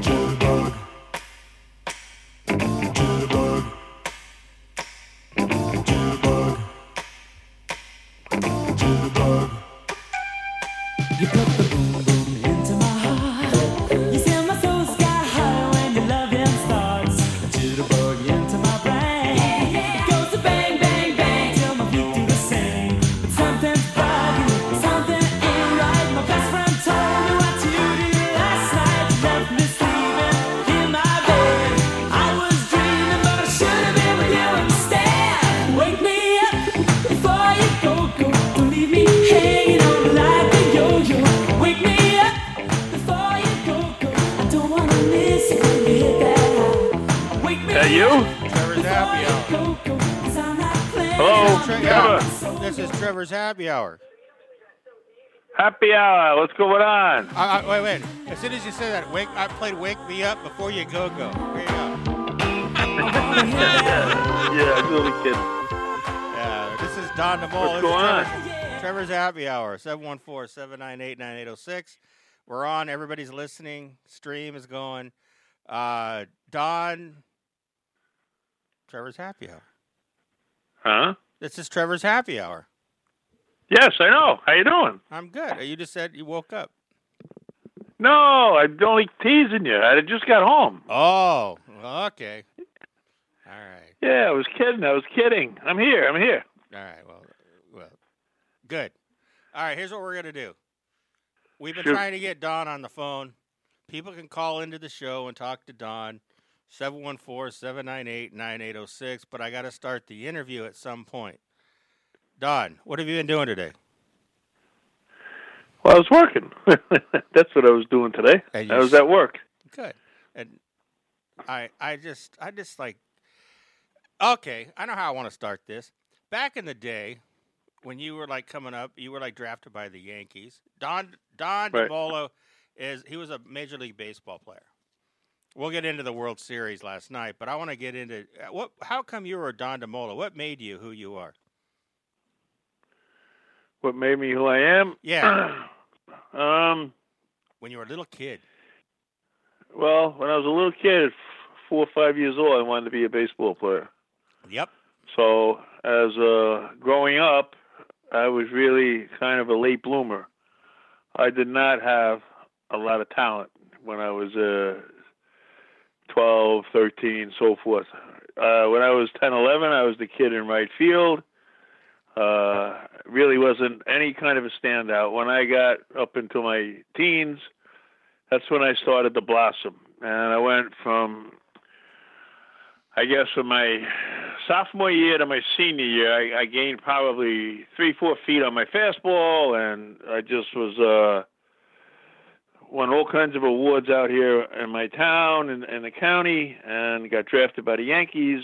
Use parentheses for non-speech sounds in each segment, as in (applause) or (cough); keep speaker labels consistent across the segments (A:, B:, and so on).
A: Jitterbug.
B: This Happy Hour.
C: Happy hour. What's going on?
B: I, I, wait, wait. As soon as you said that, wake, I played "Wake Me Up" before you go go. Here you go.
C: Yeah, I'm really kidding.
B: Yeah, this is Don DeMol.
C: What's
B: This is
C: going on?
B: Trevor's, Trevor's Happy Hour, 714-798-9806. We're on. Everybody's listening. Stream is going. Uh, Don, Trevor's Happy Hour.
C: Huh?
B: This is Trevor's Happy Hour.
C: Yes, I know. How you doing?
B: I'm good. You just said you woke up.
C: No, I'm only teasing you. I just got home.
B: Oh, okay. All right.
C: Yeah, I was kidding. I was kidding. I'm here. I'm here.
B: All right. Well, well, good. All right. Here's what we're gonna do. We've been
C: Shoot.
B: trying to get Don on the phone. People can call into the show and talk to Don. 714-798-9806, but I got to start the interview at some point. Don, what have you been doing today?
C: Well, I was working. (laughs) That's what I was doing today. I was at work.
B: Good. And I I just I just like Okay, I know how I want to start this. Back in the day when you were like coming up, you were like drafted by the Yankees. Don Don
C: Right.
B: DeMola is he was a major league baseball player. We'll get into the World Series last night, but I want to get into uh, what how come you were Don DeMola? What made you who you are?
C: What made me who I am?
B: Yeah. (clears throat)
C: um.
B: When you were a little kid.
C: Well, when I was a little kid, four or five years old, I wanted to be a baseball player.
B: Yep.
C: So, as uh, growing up, I was really kind of a late bloomer. I did not have a lot of talent when I was uh, 12, 13, so forth. Uh, when I was 10, 11, I was the kid in right field. Uh, really wasn't any kind of a standout. When I got up into my teens, that's when I started to blossom. And I went from I guess from my sophomore year to my senior year, I, I gained probably three, four feet on my fastball, and I just was uh, won all kinds of awards out here in my town and in the county, and got drafted by the Yankees.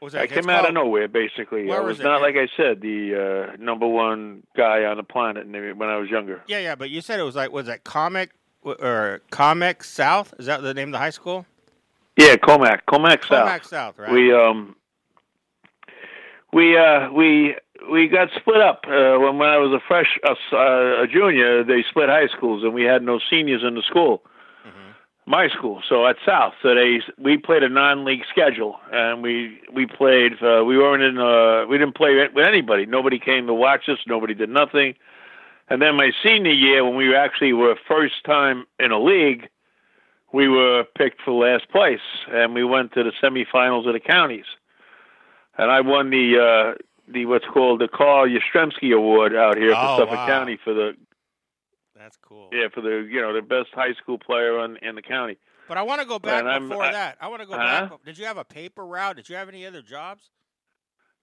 B: Was
C: I came out of nowhere, basically.
B: Where
C: I
B: was
C: was not, like I said, the uh, number one guy on the planet when I was younger.
B: Yeah, yeah, but you said it was like was that comic or comic South? Is that the name of the high school?
C: Yeah, Commack, Commack South.
B: Commack South, right?
C: We um we uh we we got split up uh, when when I was a fresh uh, a junior. They split high schools, and we had no seniors in the school. My school, so at South, so they we played a non-league schedule, and we we played. Uh, we weren't in. Uh, we didn't play with anybody. Nobody came to watch us. Nobody did nothing. And then my senior year, when we actually were first time in a league, we were picked for last place, and we went to the semifinals of the counties. And I won the uh, the what's called the Carl Yastrzemski Award out here
B: Oh,
C: for Suffolk
B: wow.
C: County for the
B: That's cool.
C: yeah for the you know the best high school player in, in the county.
B: But I want to go back
C: And
B: before
C: I-
B: that. I want to go
C: Huh?
B: back. Did you have a paper route? Did you have any other jobs?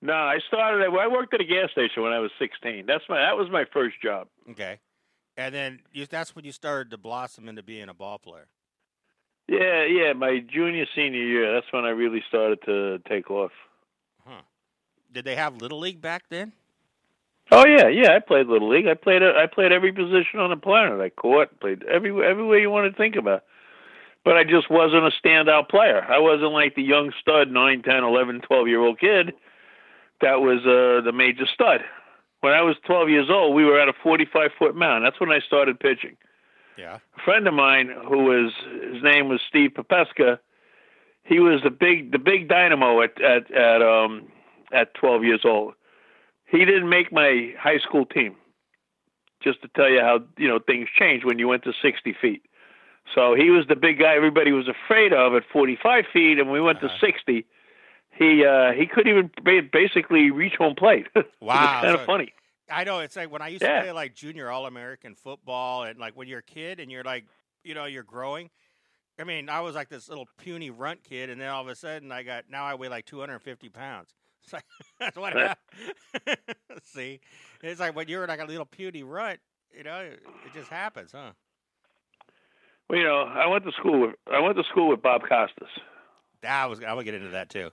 C: No, I started. at- I worked at a gas station when I was 16. That's my that was my first job.
B: Okay. And then you, that's when you started to blossom into being a ball player.
C: Yeah, yeah, my junior senior year. That's when I really started to take off. Huh.
B: Did they have little league back then?
C: Oh yeah, yeah. I played little league. I played. I played every position on the planet. I caught, played every everywhere you want to think about. But I just wasn't a standout player. I wasn't like the young stud, nine, ten, eleven, twelve year old kid that was uh, the major stud. When I was 12 years old, we were at a 45 foot mound. That's when I started pitching.
B: Yeah.
C: A friend of mine who was his name was Steve Papeska. He was the big the big dynamo at at at um at 12 years old. He didn't make my high school team. Just to tell you how you know things change when you went to 60 feet. So he was the big guy everybody was afraid of at 45 feet, and when we went
B: Uh-huh.
C: to 60. He uh, he couldn't even basically reach home plate. (laughs)
B: Wow,
C: kind of funny.
B: I know it's like when I used
C: Yeah.
B: to play like junior All American football, and like when you're a kid and you're like, you know, you're growing. I mean, I was like this little puny runt kid, and then all of a sudden, I got now I weigh like 250 pounds. (laughs) It's like that's what happened. (laughs) See, it's like when you're like a little puny runt, you know, it just happens, huh?
C: Well, you know, I went to school with I went to school with Bob Costas.
B: That was I would get into that too.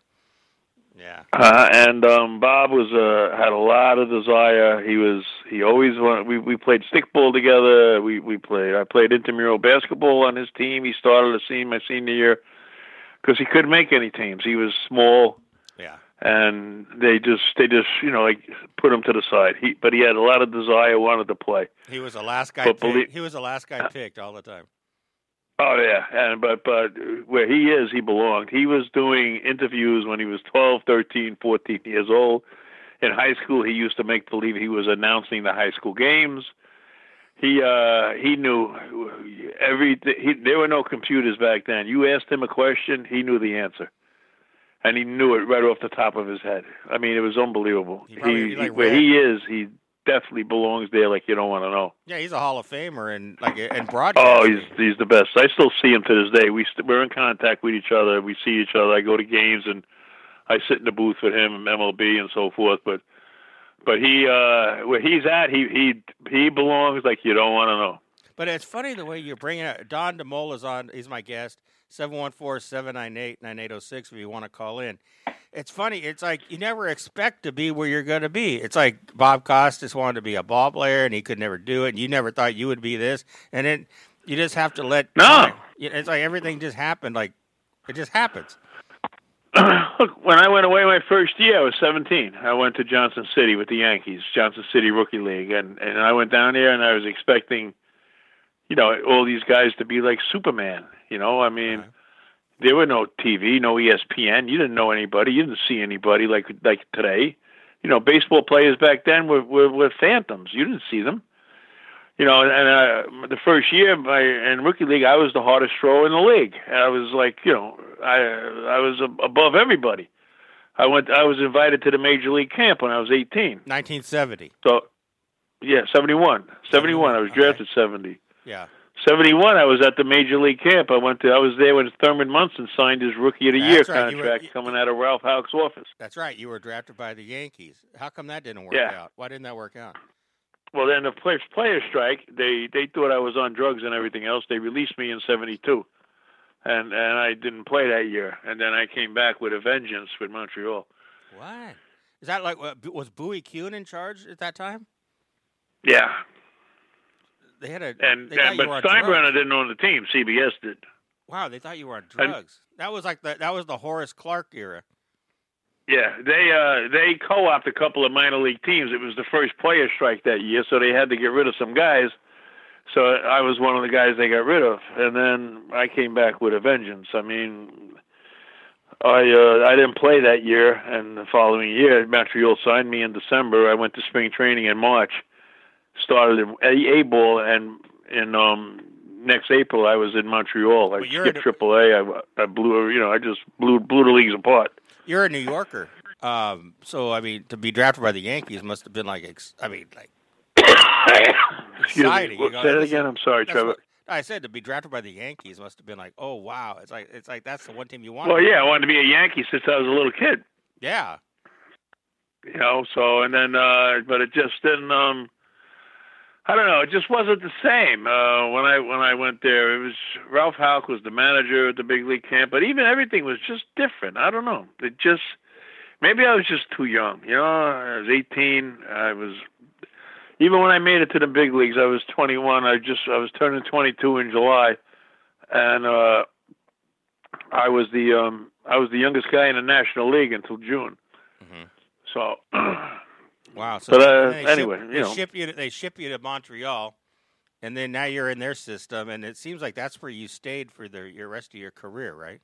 B: Yeah,
C: Uh, and um, Bob was uh, had a lot of desire. He was he always wanted. We we played stickball together. We we played. I played intramural basketball on his team. He started a team my senior year because he couldn't make any teams. He was small,
B: yeah.
C: And they just they just you know like put him to the side. He but he had a lot of desire. Wanted to play.
B: He was the last guy.
C: But believe-
B: he was the last guy picked all the time.
C: Oh yeah, and but but where he is, he belonged. He was doing interviews when he was 12, 13, 14 years old. In high school, he used to make believe he was announcing the high school games. He uh he knew every he, there were no computers back then. You asked him a question, he knew the answer. And he knew it right off the top of his head. I mean, it was unbelievable.
B: He
C: He,
B: like,
C: where he is, he definitely belongs there like you don't want to know.
B: Yeah, he's a Hall of Famer and like and
C: Oh, he's he's the best. I still see him to this day. We st- we're in contact with each other. We see each other. I go to games and I sit in the booth with him and MLB and so forth. But but he uh where he's at, he he he belongs like you don't want to know.
B: But it's funny the way you're bringing it. Don DeMola's on. He's my guest. 714-798-9806 if you want to call in. It's funny. It's like you never expect to be where you're going to be. It's like Bob Costas wanted to be a ball player and he could never do it. And you never thought you would be this. And then you just have to let.
C: No.
B: It's like everything just happened. Like it just happens. (clears throat)
C: Look, when I went away my first year, I was 17. I went to Johnson City with the Yankees, Johnson City Rookie League, and and I went down there and I was expecting, you know, all these guys to be like Superman. You know, I mean,
B: Right.
C: there were no TV, no ESPN. You didn't know anybody. You didn't see anybody like like today. You know, baseball players back then were were, were phantoms. You didn't see them. You know, and uh, the first year my in rookie league, I was the hardest thrower in the league. I was like, you know, I I was above everybody. I went. I was invited to the major league camp when I was 18.
B: 1970.
C: So, yeah, 71. 71. I was
B: Okay.
C: drafted 70.
B: Yeah.
C: 71. I was at the major league camp. I went to. I was there when Thurman Munson signed his rookie of the year
B: right. You were-
C: contract
B: you-
C: coming out of Ralph Houk's office.
B: That's right. You were drafted by the Yankees. How come that didn't work
C: Yeah.
B: out? Why didn't that work out?
C: Well, then the players player strike. They they thought I was on drugs and everything else. They released me in '72, and and I didn't play that year. And then I came back with a vengeance with Montreal.
B: What? Is that like uh, was Bowie Kuhn in charge at that time?
C: Yeah,
B: They had a
C: and,
B: they
C: and but Steinbrenner didn't own the team. CBS did.
B: Wow, they thought you were on
C: And-
B: drugs. that was like the that was the Horace Clarke era.
C: Yeah, they uh they co-opted a couple of minor league teams. It was the first player strike that year, so they had to get rid of some guys. So I was one of the guys they got rid of, and then I came back with a vengeance. I mean, I uh, I didn't play that year, and the following year, Montreal signed me in December. I went to spring training in March, started in A, A ball, and in um next April I was in Montreal. I
B: you're
C: skipped
B: in
C: Triple A. I I blew you know I just blew blew the leagues apart.
B: You're a New Yorker, um, so I mean, to be drafted by the Yankees must have been like, ex- I mean, like (coughs)
C: Excuse
B: exciting.
C: me.
B: you
C: Say that again. I'm sorry, Trevor.
B: what- I said to be drafted by the Yankees must have been like, oh wow, it's like it's like that's the one team you want.
C: Well, yeah, I wanted to be a Yankee since I was a little kid.
B: yeah.
C: You know, so and then, uh but it just didn't. um I don't know. It just wasn't the same uh, when I when I went there. It was Ralph Houk was the manager at the big league camp, but even everything was just different. I don't know. It just maybe I was just too young. You know, I was 18. I was even when I made it to the big leagues. I was 21. I just I was turning 22 in July, and uh I was the um I was the youngest guy in the National League until June.
B: Mhm.
C: So (clears throat)
B: Wow. So
C: But, uh,
B: they
C: anyway,
B: ship,
C: you
B: they
C: know.
B: ship you to, they ship you to Montreal, and then now you're in their system, and it seems like that's where you stayed for the your rest of your career, right?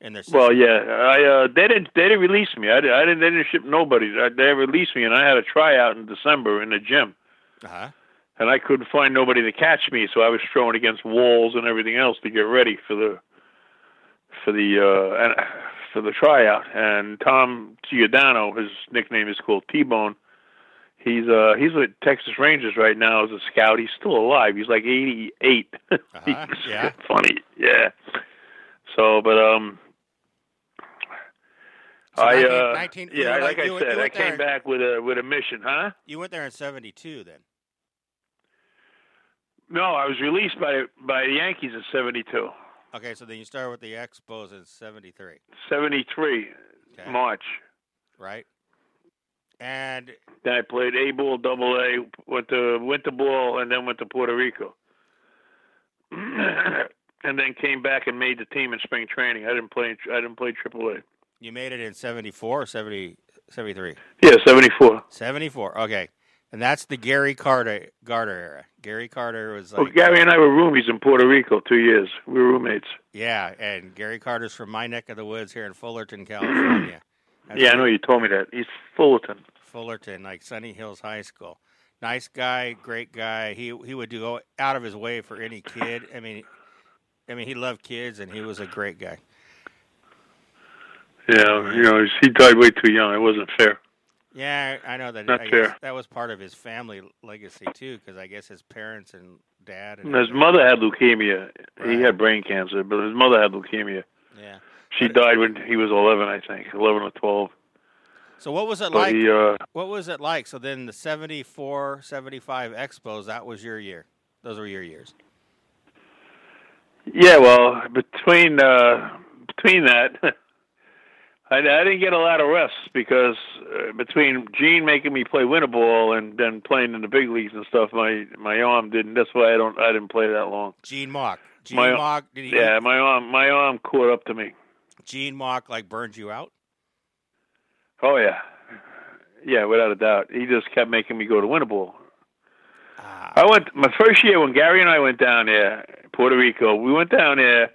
B: In their system.
C: Well, yeah, I uh, they didn't they didn't release me. I, di- I didn't they didn't ship nobody. I, they released me, and I had a tryout in December in the gym,
B: uh-huh.
C: and I couldn't find nobody to catch me, so I was throwing against walls and everything else to get ready for the for the uh, and for the tryout. And Tom Giordano, his nickname is called T Bone. He's uh he's with Texas Rangers right now as a scout. He's still alive. He's like 88. (laughs)
B: Uh-huh, yeah. (laughs)
C: funny. Yeah. So, but um,
B: So
C: I
B: 19
C: uh,
B: 19
C: yeah, like, I said, I came back with a with a mission, huh?
B: You went there in '72, then.
C: No, I was released by by the Yankees in '72,
B: Okay, so then you start with the Expos in '73,
C: '73
B: okay,
C: March.
B: right? And
C: Then I played A ball, double A, went to winter ball, and then went to Puerto Rico. (clears throat) and then came back and made the team in spring training. I didn't play. I didn't play Triple A.
B: you made it in '74 or 70, 73?
C: Yeah, '74.
B: 74. Okay, and that's the Gary Carter Carter era. Gary Carter was like,
C: Well, Gary and I were roomies in Puerto Rico two years. We were roommates.
B: yeah, and Gary Carter's from my neck of the woods here in Fullerton, California. (clears throat) That's
C: yeah, I know you told me that. He's Fullerton.
B: Fullerton, like Sunny Hills High School. Nice guy, great guy. He he would do out of his way for any kid. I mean, I mean he loved kids and he was a great guy.
C: Yeah, you know, he died way too young. It wasn't fair.
B: Yeah, I know that.
C: Not
B: I
C: fair.
B: guess that was part of his family legacy too, because I guess his parents and dad and
C: his mother had leukemia.
B: Right.
C: He had brain cancer, but his mother had leukemia.
B: Yeah.
C: She
B: But-
C: died when he was 11, I think, 11 or 12.
B: So what was it
C: But
B: like?
C: he, uh,
B: What was it like? So then the 74, 75 Expos, that was your year. Those were your years.
C: yeah, well, between uh, between that, (laughs) I, I didn't get a lot of rest because uh, between Gene making me play winter ball and then playing in the big leagues and stuff, my my arm didn't. That's why I don't. I didn't play that long.
B: Gene Mauch. Gene
C: My-
B: Mauch. He?
C: Yeah, my arm my arm caught up to me.
B: Gene Mauch like burned you out.
C: Oh yeah, yeah, without a doubt. He just kept making me go to winter ball.
B: Ah,
C: I went my first year when Gary and I went down there, Puerto Rico. We went down there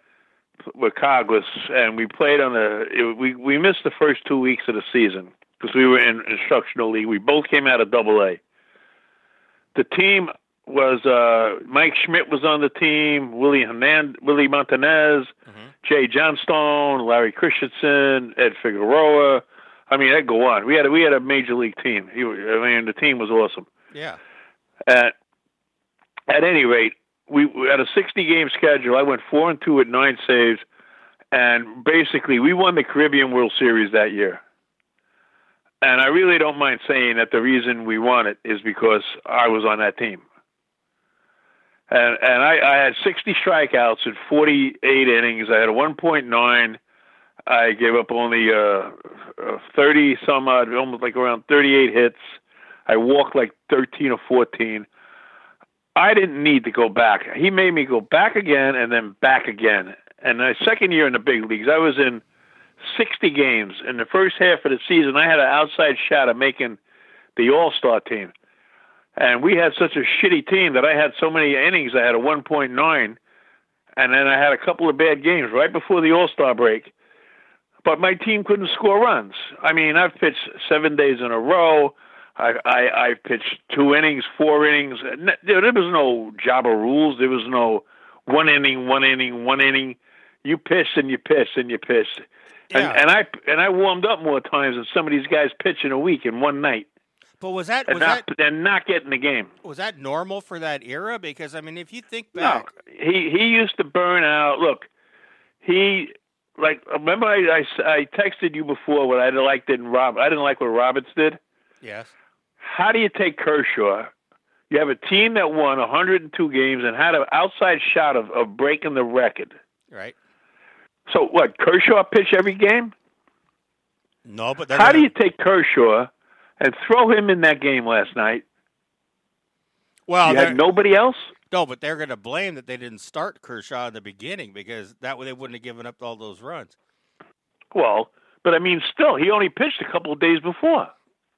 C: with Caguas, and we played on the. It, we we missed the first two weeks of the season because we were in instructional league. We both came out of Double A. The team was uh Mike Schmidt was on the team, Willie Hernandez, Willie Montanez,
B: mhm.
C: Jay Johnstone, Larry Christenson, Ed Figueroa. I mean, I'd go on. We had a, we had a major league team. He, I mean, the team was awesome.
B: Yeah.
C: At at any rate, we had a 60 game schedule. I went four and two with nine saves, and basically we won the Caribbean World Series that year. And I really don't mind saying that the reason we won it is because I was on that team. And and I, I had 60 strikeouts in 48 innings. I had a 1.9. I gave up only uh, uh, 30 some odd, almost like around 38 hits. I walked like 13 or 14. I didn't need to go back. He made me go back again and then back again. And my second year in the big leagues, I was in 60 games. In the first half of the season, I had an outside shot of making the All Star team. And we had such a shitty team that I had so many innings. I had a 1.9, and then I had a couple of bad games right before the All Star break. But my team couldn't score runs. I mean, I've pitched seven days in a row. I I, I pitched two innings, four innings. There there was no Java rules. There was no one inning, one inning, one inning. You pitch and you pitch and you pitch. And,
B: Yeah.
C: and I and I warmed up more times than some of these guys pitch in a week in one night
B: But was that
C: and
B: was
C: not
B: that
C: and not getting the game.
B: was that normal for that era? Because I mean, if you think back, No,
C: he he used to burn out. Look, he like remember I, I I texted you before what I liked in Rob. I didn't like what Roberts did.
B: yes,
C: How do you take Kershaw? You have a team that won 102 games and had an outside shot of, of breaking the record.
B: right?
C: So what? Kershaw pitch every game?
B: No, but
C: How do
B: gonna-
C: you take Kershaw and throw him in that game last night?
B: Well,
C: you had nobody else.
B: no, but they're going to blame that they didn't start Kershaw in the beginning because that way they wouldn't have given up all those runs.
C: Well, but I mean, still, he only pitched a couple of days before.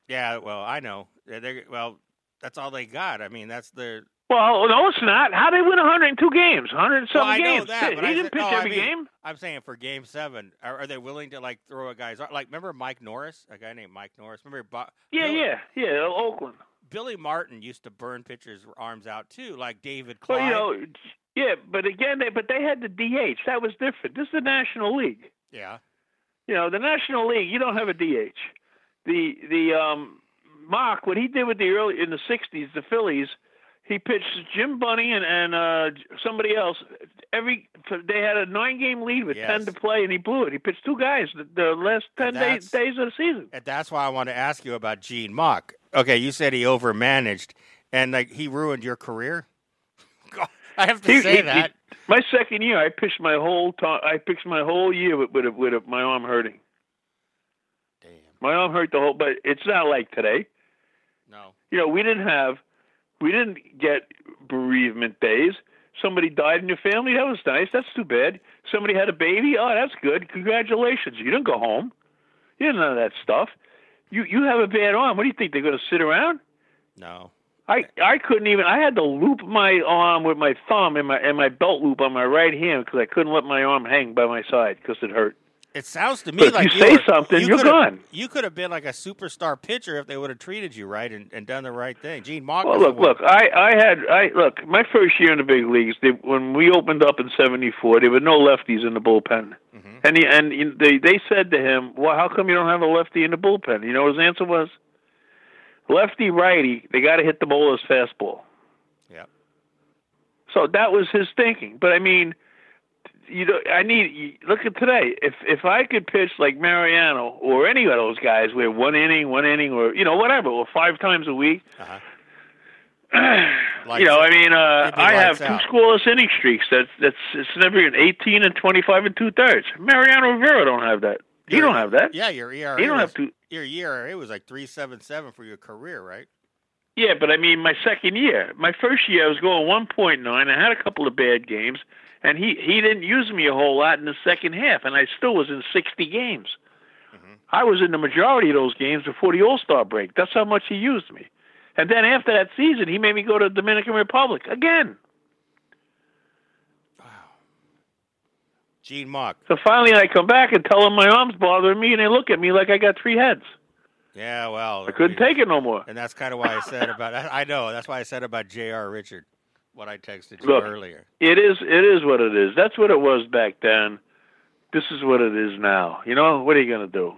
B: Yeah, well, I know. They're, they're- well, that's all they got. I mean, that's their
C: Well, no, it's not. How they win 102 games? 107
B: Well, I know
C: games.
B: that,
C: he
B: I
C: didn't
B: said-
C: pitch
B: no, I
C: every
B: mean-
C: game.
B: I'm saying for Game Seven, are, are they willing to like throw a guy's like? Remember Mike Norris, a guy named Mike Norris. Remember Bo-
C: Yeah,
B: Billy,
C: yeah, yeah. Oakland.
B: Billy Martin used to burn pitchers' arms out too, like David
C: Well, you know, yeah, but again, they, but they had the DH. That was different. This is the National League.
B: yeah,
C: You know, the National League, you don't have a DH. The the um Mauch, what he did with the early in the '60s, the Phillies, he pitched Jim Bunning and and uh somebody else. Every they had a nine game lead with
B: Yes.
C: ten to play, and he blew it. He pitched two guys the, the last ten days days of the season.
B: and that's why I want to ask you about Gene Mauch. Okay, you said he overmanaged, and like he ruined your career. (laughs) God, I have to
C: He-
B: say
C: he-
B: that.
C: My second year, I pitched my whole time. I pitched my whole year with with, with my arm hurting.
B: Damn.
C: My arm hurt the whole, but it's not like today.
B: No.
C: you know, we didn't have, we didn't get bereavement days. Somebody died in your family. That was nice. That's too bad. Somebody had a baby. Oh, that's good. Congratulations. You didn't go home. You didn't know that stuff. You you have a bad arm. What do you think they're going to sit around?
B: No.
C: I I couldn't even. I had to loop my arm with my thumb and my and my belt loop on my right hand because I couldn't let my arm hang by my side because it hurt.
B: It sounds to me
C: But
B: like
C: you say
B: were-
C: something,
B: you
C: you're
B: could've-
C: gone.
B: You could have been like a superstar pitcher if they would have treated you right and, and done the right thing. Gene Mauch.
C: Well, look, look. I, I had, I look. My first year in the big leagues, they, when we opened up in '74, there were no lefties in the bullpen,
B: Mhm.
C: and he, and they they said to him, "Well, how come you don't have a lefty in the bullpen?" You know his answer was? Lefty righty, they got to hit the ball bowler's fastball.
B: Yeah.
C: So that was his thinking. But I mean, you know, I need look at today. If if I could pitch like Mariano or any of those guys, where one inning, one inning, or you know whatever, or five times a week,
B: Uh-huh. (clears throat)
C: you know, I mean, uh, I have two
B: out.
C: scoreless inning streaks. That's that's it's never an eighteen and twenty five and two thirds. Mariano Rivera don't have that. You don't have that.
B: Yeah, your ERA.
C: You don't
B: was,
C: have to.
B: Your ERA was like three seven seven for your career, right?
C: Yeah, but I mean, my second year, my first year, I was going one point nine. I had a couple of bad games, and he he didn't use me a whole lot in the second half, and I still was in sixty games.
B: Mhm.
C: I was in the majority of those games before the All Star break. That's how much he used me. And then after that season, he made me go to the Dominican Republic again. Wow.
B: Gene Mauch.
C: So finally, I come back and tell them my arm's bothering me, and they look at me like I got three heads.
B: Yeah, well,
C: I couldn't take it no more.
B: And that's kind of why I said about. I know that's why I said about J.R. Richard, what I texted you
C: Look.
B: earlier.
C: It is. It is what it is. That's what it was back then. This is what it is now. You know what are you going to do?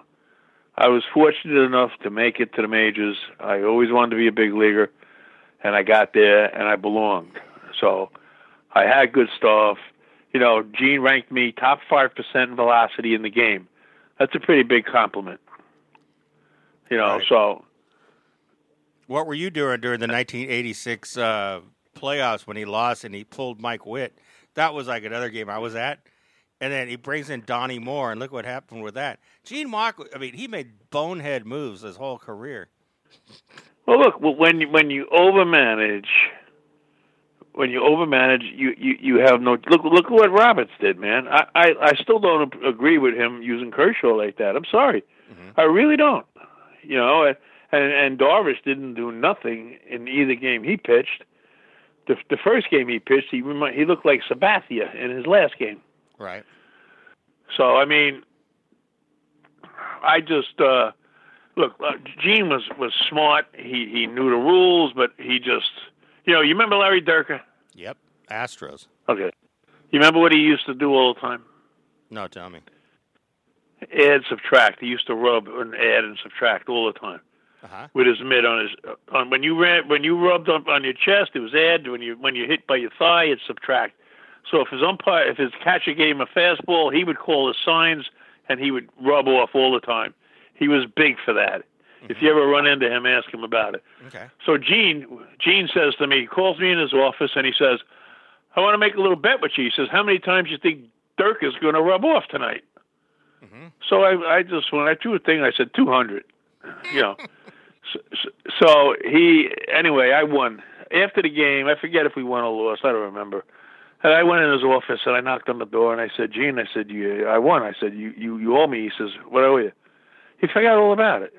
C: I was fortunate enough to make it to the majors. I always wanted to be a big leaguer, and I got there and I belonged. So I had good stuff. You know, Gene ranked me top five percent in velocity in the game. That's a pretty big compliment. You know,
B: Right.
C: so
B: What were you doing during the 1986 uh, playoffs when he lost and he pulled Mike Witt? That was like another game I was at. And then he brings in Donnie Moore, and look what happened with that. Gene Mauch, I mean, he made bonehead moves his whole career.
C: Well, look, when you, when you overmanage, when you overmanage, you, you you have no look. Look at what Roberts did, man. I, I I still don't agree with him using Kershaw like that. I'm sorry,
B: Mhm.
C: I really don't. You know, and and, and Darvish didn't do nothing in either game he pitched. The the first game he pitched, he he looked like Sabathia in his last game.
B: Right.
C: So I mean, I just uh, look. Uh, Gene was was smart. He he knew the rules, but he just you know. You remember Larry Dierker?
B: Yep. Astros.
C: Okay. You remember what he used to do all the time?
B: No, tell me.
C: Add, subtract. He used to rub and add and subtract all the time
B: Uh huh.
C: with his mitt on his on when you ran when you rubbed up on your chest, it was add. When you when you hit by your thigh, it's subtract. So if his umpire, if his catcher gave him a fastball, he would call the signs and he would rub off all the time. He was big for that. If you ever run into him, ask him about it.
B: Okay.
C: So Gene, Gene says to me, he calls me in his office and he says, "I want to make a little bet with you." He says, "How many times you think Dirk is going to rub off tonight?"
B: hmm
C: So I, I just when I threw a thing, I said 200. (laughs) You know. So, so- he anyway, I won after the game. I forget if we won or lost. I don't remember. And I went in his office and I knocked on the door and I said, Gene, I said, you, I won. I said, you, you, you owe me. He says, what owe you? He forgot all about it.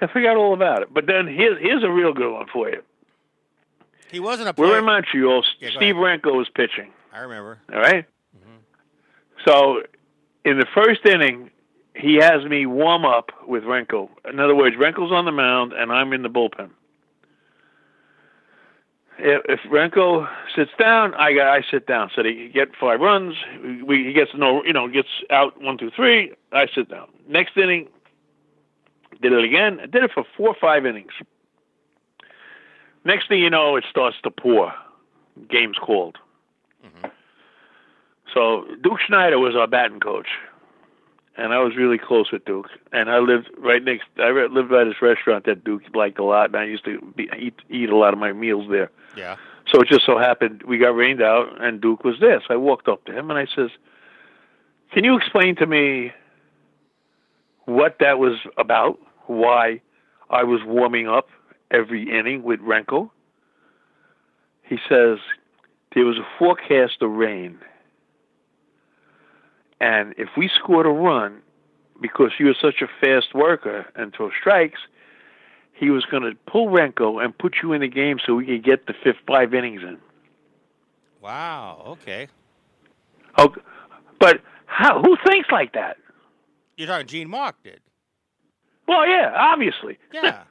C: I forgot all about it. But then here's here's a real good one for you.
B: He wasn't a
C: We're
B: player.
C: in Montreal.
B: Yeah,
C: Steve Renko was pitching.
B: I remember.
C: All right?
B: Mm-hmm.
C: So in the first inning, he has me warm up with Renko. In other words, Renko's on the mound and I'm in the bullpen. If, if Renko sits down, I I sit down. So they get five runs. We, he gets no, you know, gets out one, two, three. I sit down. Next inning, did it again. I did it for four or five innings. Next thing you know, it starts to pour. Game's called. Mm-hmm. So Duke Snider was our batting coach, and I was really close with Duke. And I lived right next. I lived by this restaurant that Duke liked a lot, and I used to be, eat eat a lot of my meals there.
B: Yeah.
C: So it just so happened we got rained out, and Duke was there. So I walked up to him and I says, "Can you explain to me what that was about? Why I was warming up every inning with Renko?" He says, "There was a forecast of rain, and if we scored a run, because you were such a fast worker and throw strikes." He was going to pull Renko and put you in the game so we could get the fifth five innings in.
B: Wow. Okay.
C: Oh, but how? Who thinks like that?
B: You're talking Gene Mauch did.
C: Well, yeah, obviously.
B: Yeah.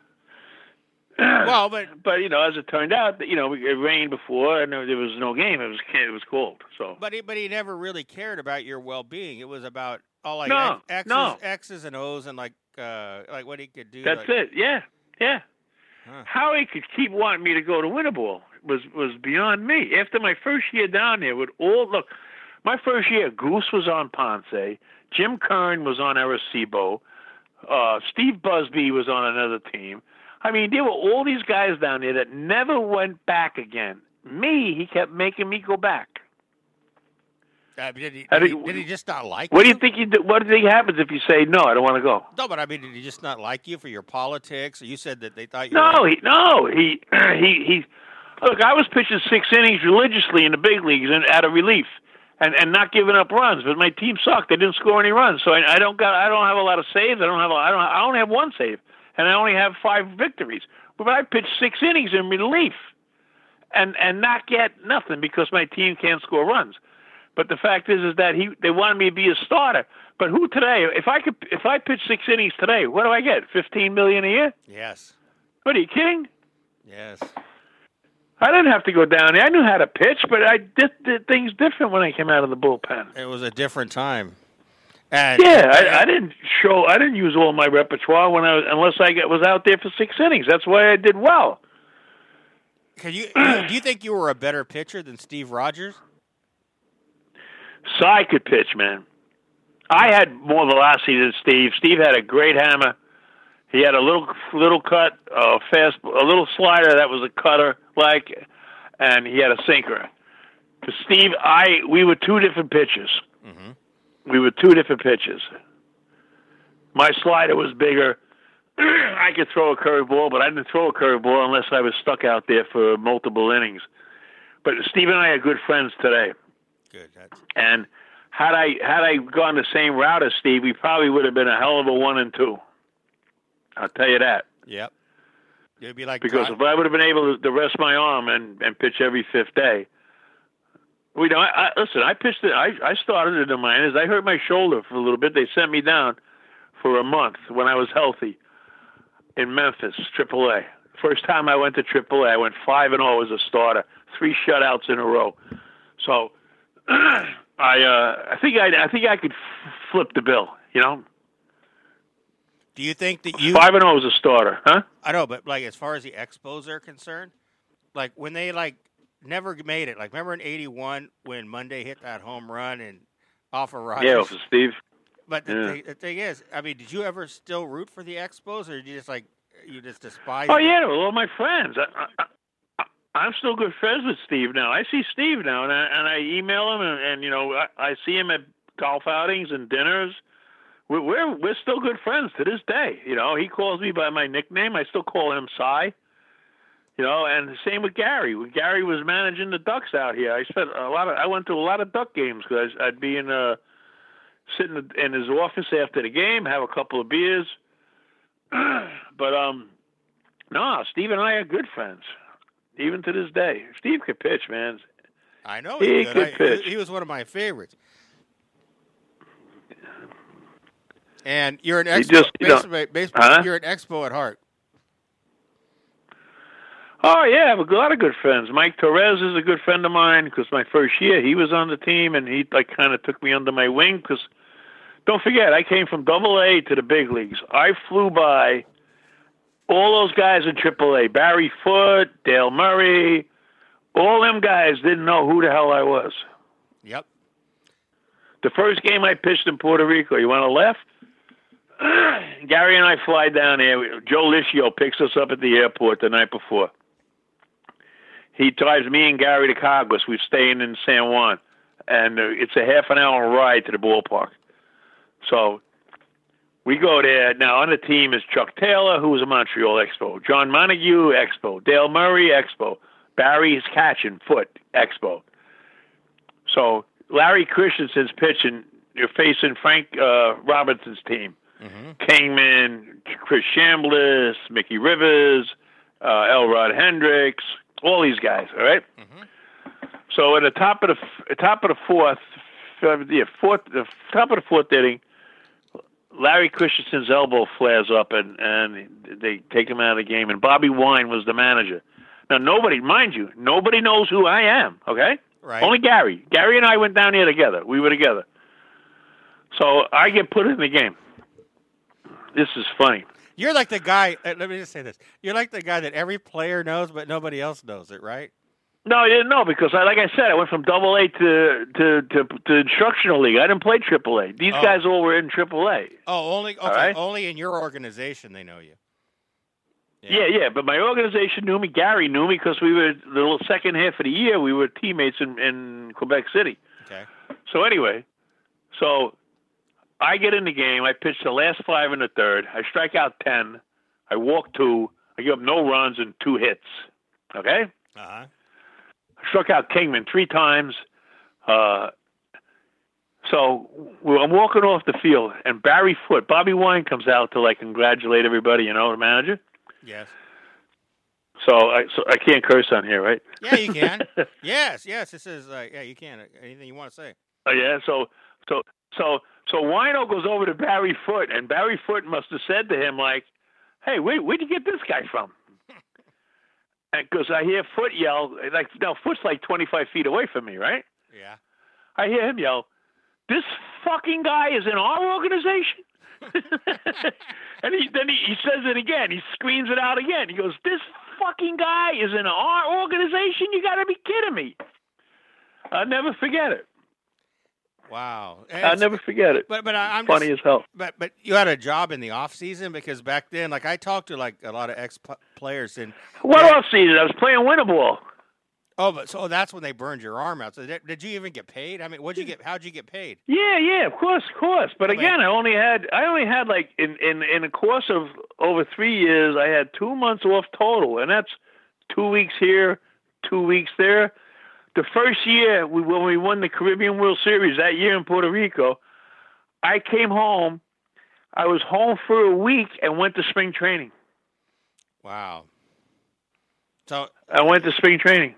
B: (clears throat) well, but
C: but you know, as it turned out, you know, it rained before and there was no game. It was it was cold. So
B: but he but he never really cared about your well being. It was about all like
C: No,
B: X- X's,
C: no.
B: X's and O's and like uh like what he could do.
C: that's
B: like,
C: it. Yeah, yeah.
B: Huh.
C: How he could keep wanting me to go to Winterball was was beyond me. After my first year down there, with all look, my first year, Goose was on Ponce, Jim Kern was on Arecibo, uh, Steve Busby was on another team. I mean, there were all these guys down there that never went back again. Me, he kept making me go back.
B: Uh, did, he, did, he, did he just not like
C: What do
B: you?
C: you think? You do, what do you think happens if you say no? I don't want to go.
B: No, but I mean, did he just not like you for your politics? You said that they thought you.
C: No,
B: were,
C: he no he (clears throat) he he. Look, I was pitching six innings religiously in the big leagues and out of relief, and and not giving up runs. But my team sucked; they didn't score any runs. So I, I don't got I don't have a lot of saves. I don't have a, I don't I only have one save, and I only have five victories. But I pitched six innings in relief, and and not get nothing because my team can't score runs. But the fact is, is that he they wanted me to be a starter. But who today? If I could, if I pitch six innings today, what do I get? Fifteen million a year?
B: Yes.
C: What are you kidding?
B: Yes.
C: I didn't have to go down there. I knew how to pitch, but I did, did things different when I came out of the bullpen.
B: It was a different time. And
C: Yeah, I, I didn't show. I didn't use all my repertoire when I was, unless I got, was out there for six innings. That's why I did well.
B: Can you (clears throat) do you think you were a better pitcher than Steve Rogers?
C: Cy could pitch, man. I had more velocity than Steve. Steve had a great hammer. He had a little little cut, a fast, a little slider that was a cutter like, and he had a sinker. To Steve, I we were two different pitchers.
B: Mm-hmm.
C: We were two different pitches. My slider was bigger. (clears throat) I could throw a curveball, but I didn't throw a curveball unless I was stuck out there for multiple innings. But Steve and I are good friends today.
B: Good. That's,
C: And had I had I gone the same route as Steve, we probably would have been a hell of a one and two. I'll tell you that.
B: yep. It'd be like
C: Because if I would have been able to, to rest my arm and, and pitch every fifth day, we know. I, I, listen, I pitched it. I I started in the minors. I hurt my shoulder for a little bit. They sent me down for a month when I was healthy in Memphis, AAA. First time I went to AAA, I went five and zero as a starter, three shutouts in a row. So (clears throat) I uh, I think I I think I could f- flip the bill. You know,
B: do you think that you?
C: five and zero as a starter, huh?
B: I know, but like as far as the Expos are concerned, like when they like never made it. Like remember in '81 when Monday hit that home run and off of Rogers.
C: Yeah, for Steve.
B: But the,
C: Yeah.
B: thing, the thing is, I mean, did you ever still root for the Expos, or did you just like you just despise?
C: Oh
B: them?
C: yeah, well, all my friends. I, I, I, I'm still good friends with Steve now. I see Steve now, and I, and I email him, and, and you know, I, I see him at golf outings and dinners. We're, we're we're still good friends to this day. You know, he calls me by my nickname. I still call him Cy. You know, and the same with Gary. When Gary was managing the Ducks out here, I spent a lot of. I went to a lot of Duck games because I'd be in uh sitting in his office after the game, have a couple of beers. (clears throat) but um, no, Steve and I are good friends. even to this day. Steve could pitch, man.
B: I know
C: He
B: he, could. I-
C: pitch.
B: he was one of my favorites. And you're an expo.
C: just- you
B: baseball, baseball,
C: Huh?
B: You're an expo at heart.
C: Oh yeah, I have a lot of good friends. Mike Torrez is a good friend of mine because my first year he was on the team and he like kind of took me under my wing because don't forget I came from Double A to the big leagues. I flew by all those guys in Triple A: Barry Foote, Dale Murray. All them guys didn't know who the hell I was.
B: Yep.
C: The first game I pitched in Puerto Rico, you want to laugh? (clears throat) Gary and I fly down there. Joe Licio picks us up at the airport the night before. He drives me and Gary to Caguas. We're staying in San Juan, and uh, it's a half an hour ride to the ballpark. So we go there. Now on the team is Chuck Taylor, who was a Montreal Expo, John Montague Expo, Dale Murray Expo, Barry's catching Foote Expo. So Larry Christenson's pitching. You're facing Frank uh, Robinson's team.
B: hmm
C: Kingman, Chris Chambliss, Mickey Rivers, uh, Elrod Hendricks, all these guys. All right?
B: hmm
C: So at the top of the top of the fourth, yeah, fourth, the top of the fourth inning, Larry Christenson's elbow flares up and and they take him out of the game. And Bobby Wine was the manager. Now nobody, mind you, nobody knows who I am. Okay,
B: Right.
C: only Gary. Gary and I went down here together. We were together. So I get put in the game. This is funny.
B: You're like the guy. uh, Let me just say this. You're like the guy that every player knows, but nobody else knows it, right?
C: No, I didn't know because, I, like I said, I went from Double A to, to to to instructional league. I didn't play Triple A. These
B: Oh.
C: guys all were in Triple A.
B: Oh, only okay.
C: right.
B: Only in your organization they know you.
C: Yeah. yeah, But my organization knew me. Gary knew me because we were the little second half of the year. We were teammates in, in Quebec City.
B: Okay.
C: So anyway, so I get in the game. I pitch the last five in the third. I strike out ten. I walk two. I give up no runs and two hits. Okay.
B: Uh huh.
C: I struck out Kingman three times. Uh, so I'm walking off the field, and Barry Foote, Bobby Wine comes out to like congratulate everybody. You know, the manager.
B: Yes.
C: So I so I can't curse on here, right?
B: Yeah, you can. (laughs) yes. Yes. This is like yeah. You can. Anything you want to say.
C: Oh yeah. So so so so Wino goes over to Barry Foote, and Barry Foote must have said to him like, "Hey, where where'd you get this guy from?" (laughs) Because I hear Foote yell, like now Foote's like 25 feet away from me, right?
B: Yeah.
C: I hear him yell, "This fucking guy is in our organization." (laughs) and he then he, he says it again. He screams it out again. He goes, "This fucking guy is in our organization. You got to be kidding me!" I'll never forget it.
B: Wow.
C: I'll never forget it.
B: But but I- I'm
C: Funny
B: just,
C: as hell.
B: but but you had a job in the off season because back then, like I talked to like a lot of ex players and
C: What
B: Yeah.
C: off season? I was playing winter ball.
B: oh, but so that's when they burned your arm out. So did, did you even get paid? I mean, what'd you get? How'd you get paid?
C: Yeah, yeah, of course, of course. But
B: But-
C: again, I only had I only had like in in in the course of over three years, I had two months off total, and that's two weeks here, two weeks there. The first year we when we won the Caribbean World Series that year in Puerto Rico, I came home. I was home for a week and went to spring training.
B: Wow. So
C: I went to spring training.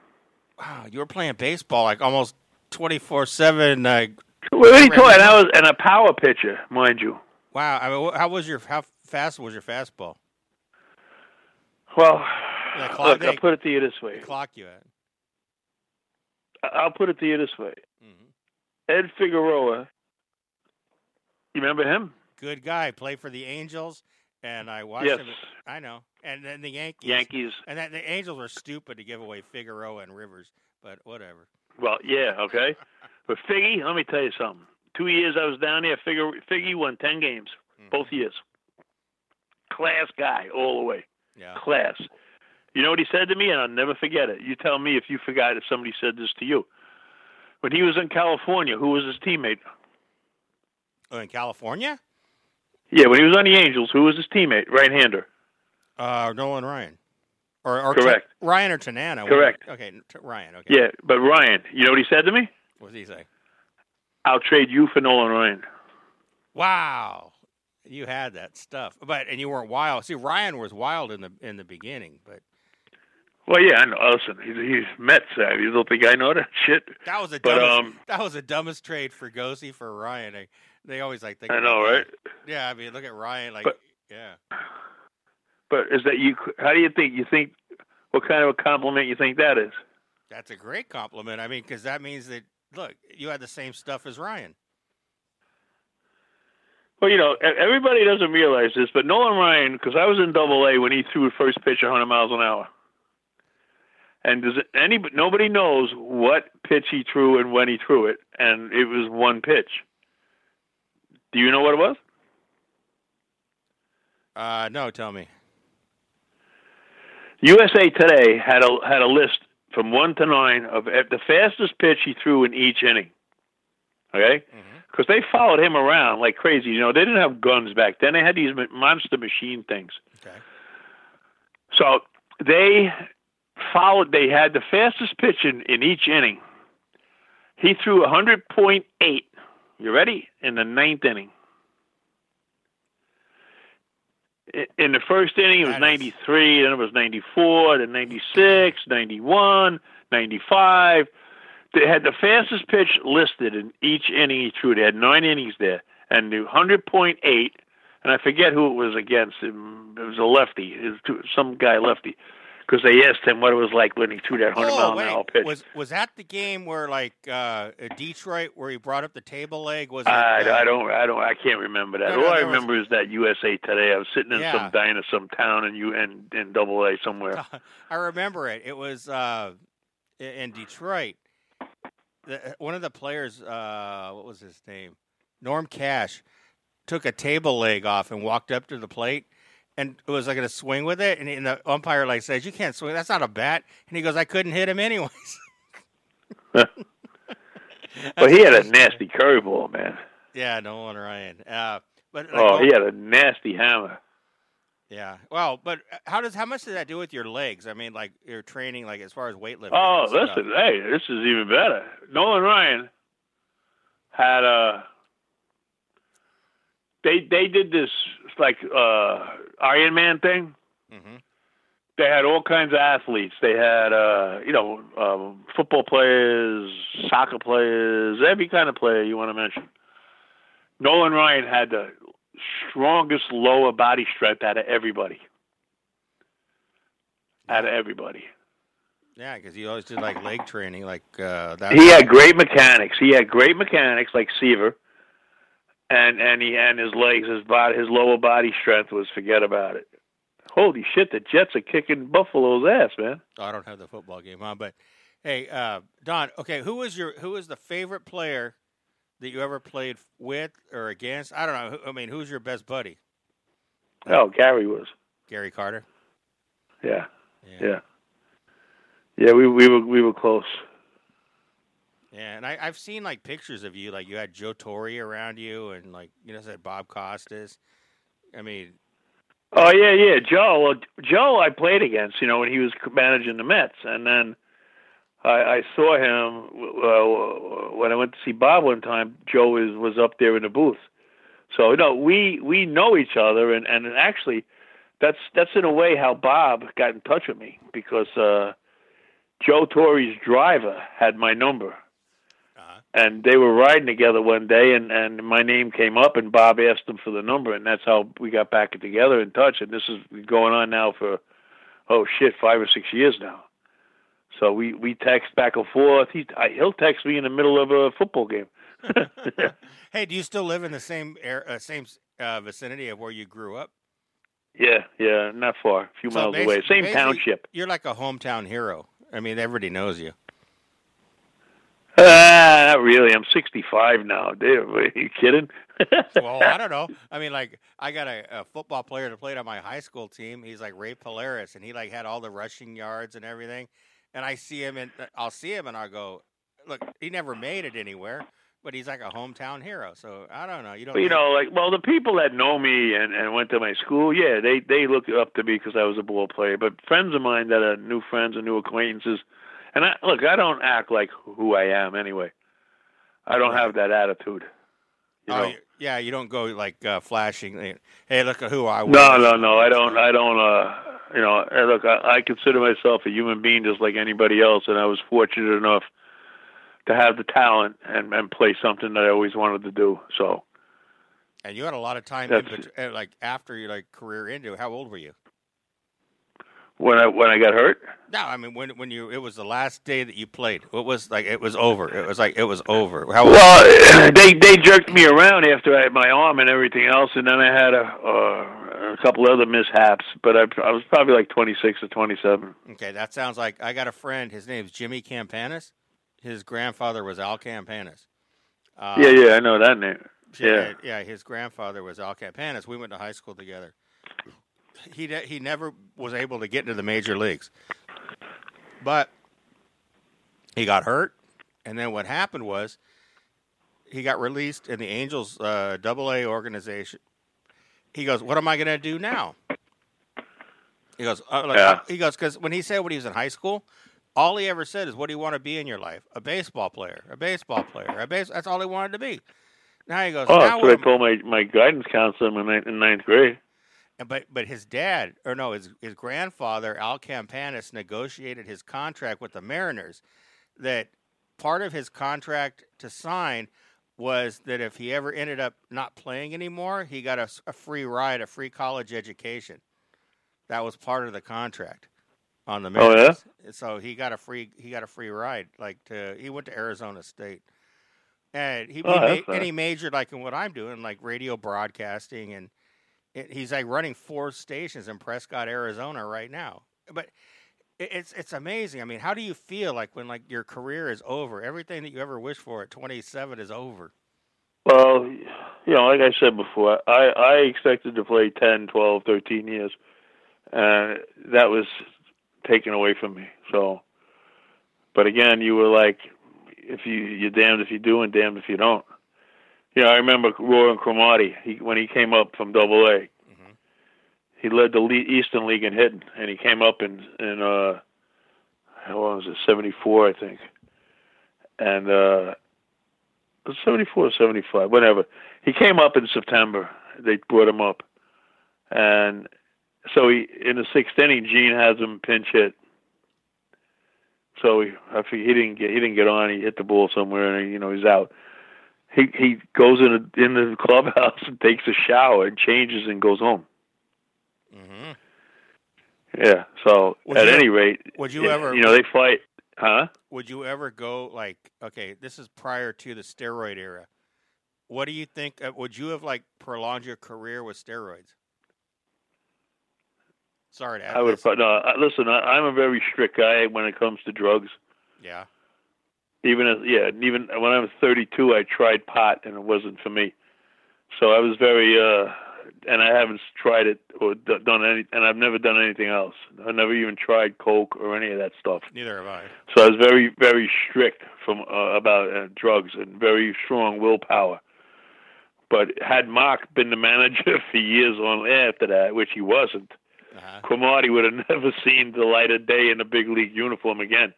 B: wow, you were playing baseball like almost twenty four seven. Like
C: What are you talking? And I was and a power pitcher, mind you.
B: wow. I mean, how was your how fast was your fastball?
C: Well, look, I'll put it to you this way.
B: Clock you at?
C: I'll put it to you this way.
B: hmm
C: Ed Figueroa. You remember him?
B: Good guy. Play for the Angels, and I watched
C: Yes.
B: him. I know. And then the Yankees.
C: Yankees.
B: And that, the Angels were stupid to give away Figueroa and Rivers, but whatever.
C: Well, yeah, okay. (laughs) But Figgy, let me tell you something. Two years I was down there, Figgy, Figgy won 10 games,
B: Mhm.
C: both years. Class guy all the way.
B: Yeah.
C: Class. You know what he said to me? And I'll never forget it. You tell me if you forgot if somebody said this to you. When he was in California, who was his teammate?
B: Oh, in California?
C: Yeah, when he was on the Angels, who was his teammate? Right hander.
B: Uh, Nolan Ryan. Or, or
C: Correct.
B: Ryan or Tanana.
C: Correct.
B: Okay, T- Ryan. Okay.
C: Yeah, but Ryan, you know what he said to me?
B: What did he say?
C: I'll trade you for Nolan Ryan.
B: Wow. You had that stuff, but and you weren't wild. See, Ryan was wild in the in the beginning, but
C: Well, yeah, I know. Listen, he's he's Mets. Uh, you don't think I know that shit?
B: That was a
C: But,
B: dumbest.
C: um,
B: that was the dumbest trade Fregosi for Ryan. They, they always like think.
C: I know,
B: that.
C: right?
B: Yeah, I mean, look at Ryan. Like,
C: But-
B: yeah.
C: But is that you? How do you think? You think what kind of a compliment you think that is?
B: That's a great compliment. I mean, because that means that look, you had the same stuff as Ryan.
C: Well, you know, everybody doesn't realize this, but Nolan Ryan, because I was in Double A when he threw the first pitch 100 miles an hour, and does it, any nobody knows what pitch he threw and when he threw it, and it was one pitch. Do you know what it was?
B: Uh, no, tell me.
C: USA Today had a had a list from one to nine of the fastest pitch he threw in each inning. Okay, because they followed him around like crazy. You know, they didn't have guns back then; they had these monster machine things.
B: Okay.
C: So they followed. They had the fastest pitch in, in each inning. He threw 100.8. You ready? In the ninth inning. In the first inning, it was
B: That is-
C: 93, then it was 94, then 96, 91, 95. They had the fastest pitch listed in each inning he threw. They had nine innings there, and the 100.8, and I forget who it was against. It was a lefty, it was some guy lefty, because they asked him what it was like when he threw that 100
B: Oh,
C: mile an hour pitch.
B: Was was that the game where like uh, Detroit where he brought up the table leg? Was it,
C: I,
B: uh,
C: I don't I don't I can't remember that.
B: No, no,
C: All I
B: there was-
C: remember is that USA Today. I was sitting in
B: Yeah.
C: some diner, some town in U in, in Double A somewhere. (laughs)
B: I remember it. It was uh, in Detroit. The, one of the players, uh, what was his name? Norm Cash, took a table leg off and walked up to the plate, and it was like going to swing with it. And, and the umpire like says, "You can't swing. That's not a bat." And he goes, "I couldn't hit him anyways." (laughs) (laughs)
C: But he had a nasty curveball, man.
B: yeah, Nolan Ryan. Uh, but like,
C: Oh, he had a nasty hammer.
B: yeah. Well, but uh, how does how much does that do with your legs? I mean, like your training, like as far as weightlifting.
C: Oh, listen, hey, this is even better. Nolan Ryan had a. They they did this like uh Iron Man thing.
B: Mhm.
C: They had all kinds of athletes. They had uh you know um, football players, soccer players, every kind of player you want to mention. Nolan Ryan had the strongest lower body strength out of everybody. Out of everybody.
B: Yeah, because he always did like leg training, like uh, that.
C: He had great mechanics. He had great mechanics like Seaver, and and he and his legs, his body, his lower body strength was forget about it. Holy shit, the Jets are kicking Buffalo's ass, man.
B: Oh, I don't have the football game on, but hey, uh, Don. Okay, who was your who was the favorite player that you ever played with or against? I don't know. I mean, who's your best buddy?
C: Oh, Gary was.
B: Gary Carter.
C: Yeah, yeah, yeah. We we were we were close.
B: Yeah, and I, I've seen like pictures of you, like you had Joe Torre around you, and like you know, said Bob Costas. I mean,
C: Oh yeah, yeah. Joe, well, Joe, I played against. You know when he was managing the Mets, and then I, I saw him uh, when I went to see Bob one time. Joe was was up there in the booth, so you know we we know each other, and and actually, that's that's in a way how Bob got in touch with me because uh, Joe Torre's driver had my number and they were riding together one day and and my name came up and Bob asked him for the number and that's how we got back together in touch and this is going on now for oh shit 5 or 6 years now so we we text back and forth he I, he'll text me in the middle of a football game (laughs) (laughs)
B: hey, do you still live in the same air, uh, same uh, vicinity of where you grew up?
C: yeah yeah not far a few
B: So
C: miles away same township
B: You're like a hometown hero. I mean, everybody knows you.
C: Ah (laughs) not really I'm 65 now dude (laughs) are you kidding (laughs)
B: well, I don't know. I mean, like, I got a, a football player that played on my high school team. He's like Ray Polaris, and he like had all the rushing yards and everything. And I see him, and I'll see him, and I'll go, look, he never made it anywhere, but he's like a hometown hero. So I don't know. You don't.
C: But you know, like, well, the people that know me and and went to my school, yeah, they they look up to me because I was a ball player. But friends of mine that are new friends and new acquaintances, and I look, I don't act like who I am anyway. I don't have that attitude. You
B: oh,
C: know?
B: y- yeah, you don't go like uh, flashing. Hey, look at who I was.
C: No, no, no. I don't. I don't. Uh, you know, and look, I, I consider myself a human being just like anybody else, and I was fortunate enough to have the talent and and play something that I always wanted to do. So
B: And you had a lot of time, in uh, like after your like career into. How old were you?
C: When I when I got hurt,
B: No, I mean when when you it was the last day that you played. It was like it was over. It was like it was over. How
C: well, (clears throat) they they jerked me around after I had my arm and everything else, and then I had a uh, a couple other mishaps. But I I was probably like twenty six or twenty seven.
B: Okay, that sounds like I got a friend. His name's Jimmy Campanis. His grandfather was Al Campanis. Uh,
C: yeah, yeah, I know that name.
B: yeah, yeah. His grandfather was Al Campanis. We went to high school together. He he never was able to get into the major leagues, but he got hurt, and then what happened was he got released in the Angels uh, Double A organization. He goes, "What am I going to do now?" He goes, uh, like,
C: Yeah.
B: he goes because when he said when he was in high school, all he ever said is, "What do you want to be in your life? A baseball player, a baseball player, a base." That's all he wanted to be. Now he goes,
C: Oh,
B: now
C: that's
B: what
C: what I told my my guidance counselor in ninth, in ninth grade.
B: But but his dad or no his his grandfather Al Campanis negotiated his contract with the Mariners that part of his contract to sign was that if he ever ended up not playing anymore he got a free ride a free college education. That was part of the contract on the
C: Oh, yeah?
B: Mariners. So he got a free he got a free ride like to he went to Arizona State. And he,
C: Oh,
B: he and he majored like in what I'm doing like radio broadcasting and it, he's like running four stations in Prescott, Arizona, right now. But it, it's it's amazing. I mean, how do you feel like when like your career is over? Everything that you ever wished for at 27 is over.
C: Well, you know, like I said before, I I expected to play 10, 12, 13 years, and that was taken away from me. So, but again, you were like, if you you're damned if you do and damned if you don't. Know, I remember Warren Cromartie. He when he came up from Double A,
B: Mhm.
C: he led the Le- Eastern League in hitting, and he came up in in uh, how long was it? Seventy four, I think, and uh, it 74 or 75, whatever. He came up in September. They brought him up. And so he in the sixth inning, Gene has him pinch hit. So he, he didn't get he didn't get on. He hit the ball somewhere, and you know he's out. He he goes in the, in the clubhouse and takes a shower and changes and goes home.
B: hmm
C: Yeah. So
B: Would
C: at
B: you-
C: any rate,
B: would you
C: yeah,
B: ever-
C: You know they fight, huh?
B: Would you ever go like okay? This is prior to the steroid era. What do you think? Uh, would you have like prolonged your career with steroids? Sorry
C: I would have. No, listen. I, I'm a very strict guy when it comes to drugs.
B: Yeah.
C: Even as yeah, even when I was 32, I tried pot and it wasn't for me. So I was very, uh, and I haven't tried it or d- done any, and I've never done anything else. I've never even tried coke or any of that stuff.
B: Neither have I.
C: So I was very, very strict from uh, about uh, drugs and very strong willpower. But had Mauch been the manager (laughs) for years on after that, which he wasn't,
B: Uh-huh.
C: Cromartie would have (laughs) never seen the light of day in a big league uniform again.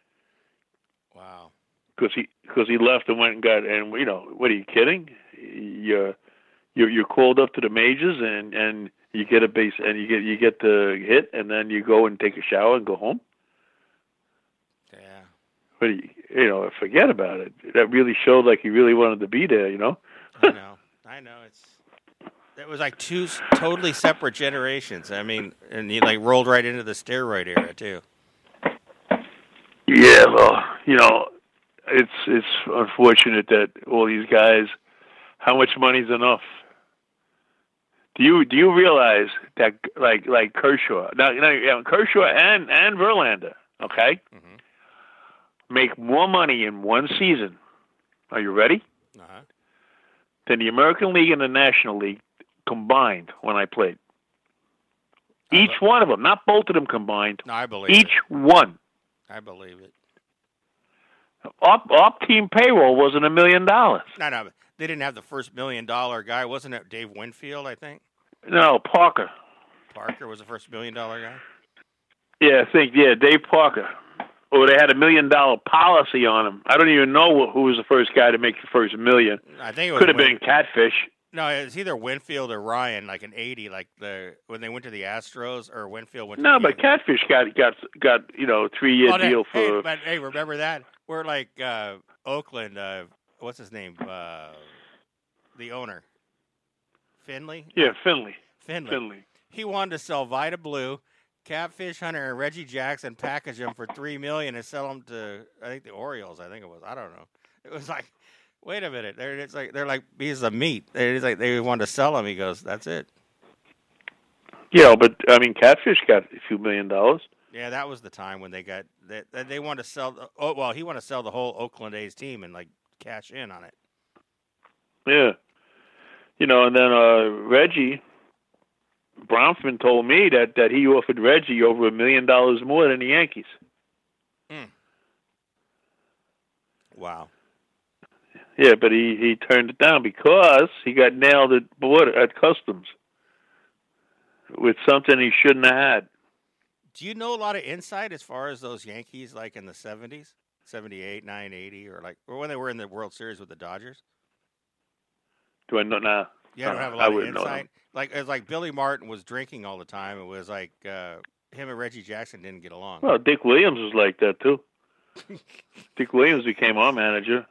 C: Because he because he left and went and got and you know what are you kidding? You're you're you're called up to the majors and and you get a base and you get you get the hit and then you go and take a shower and go home.
B: Yeah.
C: But you, you know, forget about it. That really showed like he really wanted to be there. You know.
B: I (laughs) know. I know. It's it was like two totally separate generations. I mean, and you like rolled right into the steroid era too.
C: Yeah, well, you know, it's it's unfortunate that all these guys, how much money's enough? Do you do you realize that like like Kershaw, now, now yeah, Kershaw and and Verlander, okay,
B: Mhm.
C: make more money in one season. Are you ready?
B: Uh-huh.
C: Than the American League and the National League combined when I played. Each one of them, not both of them combined.
B: No, I believe
C: Each one.
B: I believe it.
C: Op, op team payroll wasn't a million dollars.
B: No, no, they didn't have the first million dollar guy, wasn't it? Dave Winfield, I think.
C: No, Parker.
B: Parker was the first million dollar guy.
C: Yeah, I think yeah, Dave Parker. Or they had a million dollar policy on him. I don't even know who was the first guy to make the first million.
B: I think it was
C: Could have
B: Win-
C: been Catfish.
B: No, it's either Winfield or Ryan, like an eighty, like the when they went to the Astros, or Winfield went.
C: No,
B: to the
C: but Catfish got got got you know three year
B: Oh,
C: deal
B: hey,
C: for.
B: but hey, remember that? We're like uh, Oakland. Uh, what's his name? Uh, the owner, Finley.
C: yeah, Finley.
B: Finley.
C: Finley.
B: He wanted to sell Vida Blue, Catfish Hunter, and Reggie Jackson, package them for three million and sell them to I think the Orioles. I think it was. I don't know. It was like, wait a minute. They're it's like they're like pieces of meat. It's like they want to sell them. He goes, that's it.
C: Yeah, but I mean, Catfish got a few million dollars.
B: Yeah, that was the time when they got that they, they wanted to sell. The, oh well, he wanted to sell the whole Oakland A's team and like cash in on it.
C: Yeah. You know, and then uh Reggie Bronfman told me that that he offered Reggie over a million dollars more than the Yankees.
B: Wow.
C: Yeah, but he he turned it down because he got nailed at border at customs with something he shouldn't have had.
B: Do you know a lot of insight as far as those Yankees like in the seventies, 78, 980, or like or when they were in the World Series with the Dodgers?
C: Do I know now?
B: Yeah, I don't
C: Uh,
B: have a lot of insight. Like it's like Billy Martin was drinking all the time. It was like uh, him and Reggie Jackson didn't get along.
C: Well, Dick Williams was like that too. (laughs) Dick Williams became our manager.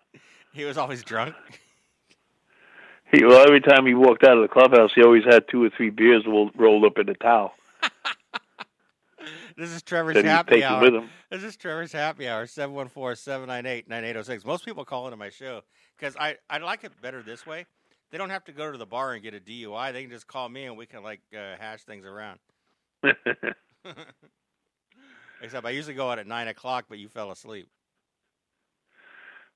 B: He was always drunk.
C: He well, every time he walked out of the clubhouse, he always had two or three beers rolled, up in a towel
B: This is Trevor's
C: that
B: happy hour.
C: with him.
B: This is Trevor's happy hour, 714-798-9806. Most people call into my show because I, I like it better this way. They don't have to go to the bar and get a DUI. They can just call me and we can like uh, hash things around. (laughs) (laughs) Except I usually go out at nine o'clock, but you fell asleep.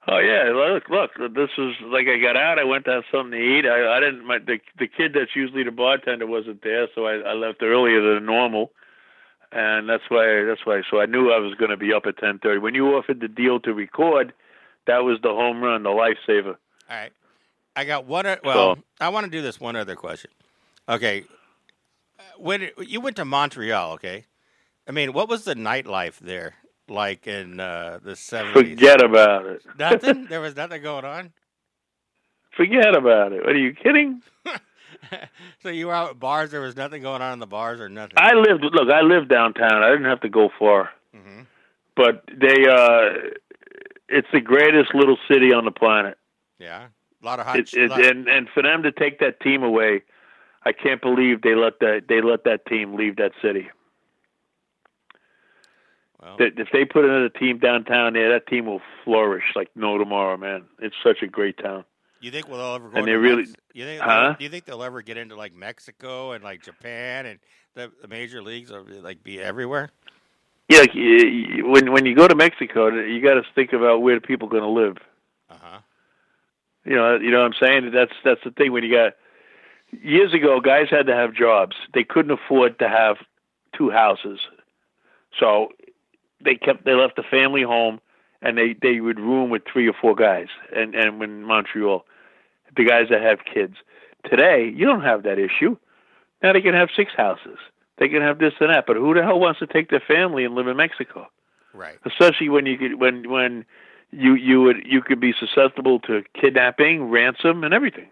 C: Oh yeah, look, look. This was like I got out. I went to have something to eat. I, I didn't. My the the kid that's usually the bartender wasn't there, so I, I left earlier than normal, and that's why. That's why. So I knew I was going to be up at ten thirty. When you offered the deal to record, that was the home run, the lifesaver.
B: All right. I got one. Well,
C: So-
B: I want to do this one other question. Okay. When you went to Montreal, okay? I mean, what was the nightlife there like in uh, the 70s?
C: Forget about it. (laughs)
B: Nothing? There was nothing going on?
C: Forget about it. What are you kidding? (laughs)
B: so you were out at bars, there was nothing going on in the bars or nothing?
C: I lived. Look, I lived downtown. I didn't have to go far.
B: hmm
C: But they. uh It's the greatest little city on the planet.
B: Yeah. A lot of hot
C: It,
B: sh-
C: it,
B: lot-
C: and and for them to take that team away, I can't believe they let that they let that team leave that city.
B: Well,
C: That if they put another team downtown there, that team will flourish like no tomorrow, man. It's such a great town.
B: you think we'll ever go
C: and they really-
B: Mex- you think
C: Huh?
B: do you think they'll ever get into like Mexico and like Japan and the, the major leagues or like be everywhere?
C: Yeah, like, y- y- when when you go to Mexico, you got to think about where the people going to live.
B: Uh-huh.
C: You know, you know what I'm saying? That's that's the thing when you got years ago guys had to have jobs. They couldn't afford to have two houses. So they kept they left the family home and they they would room with three or four guys and and in Montreal the guys that have kids. Today, you don't have that issue. Now they can have six houses. They can have this and that, but who the hell wants to take their family and live in Mexico?
B: Right.
C: especially when you could when when you you would you could be susceptible to kidnapping, ransom, and everything.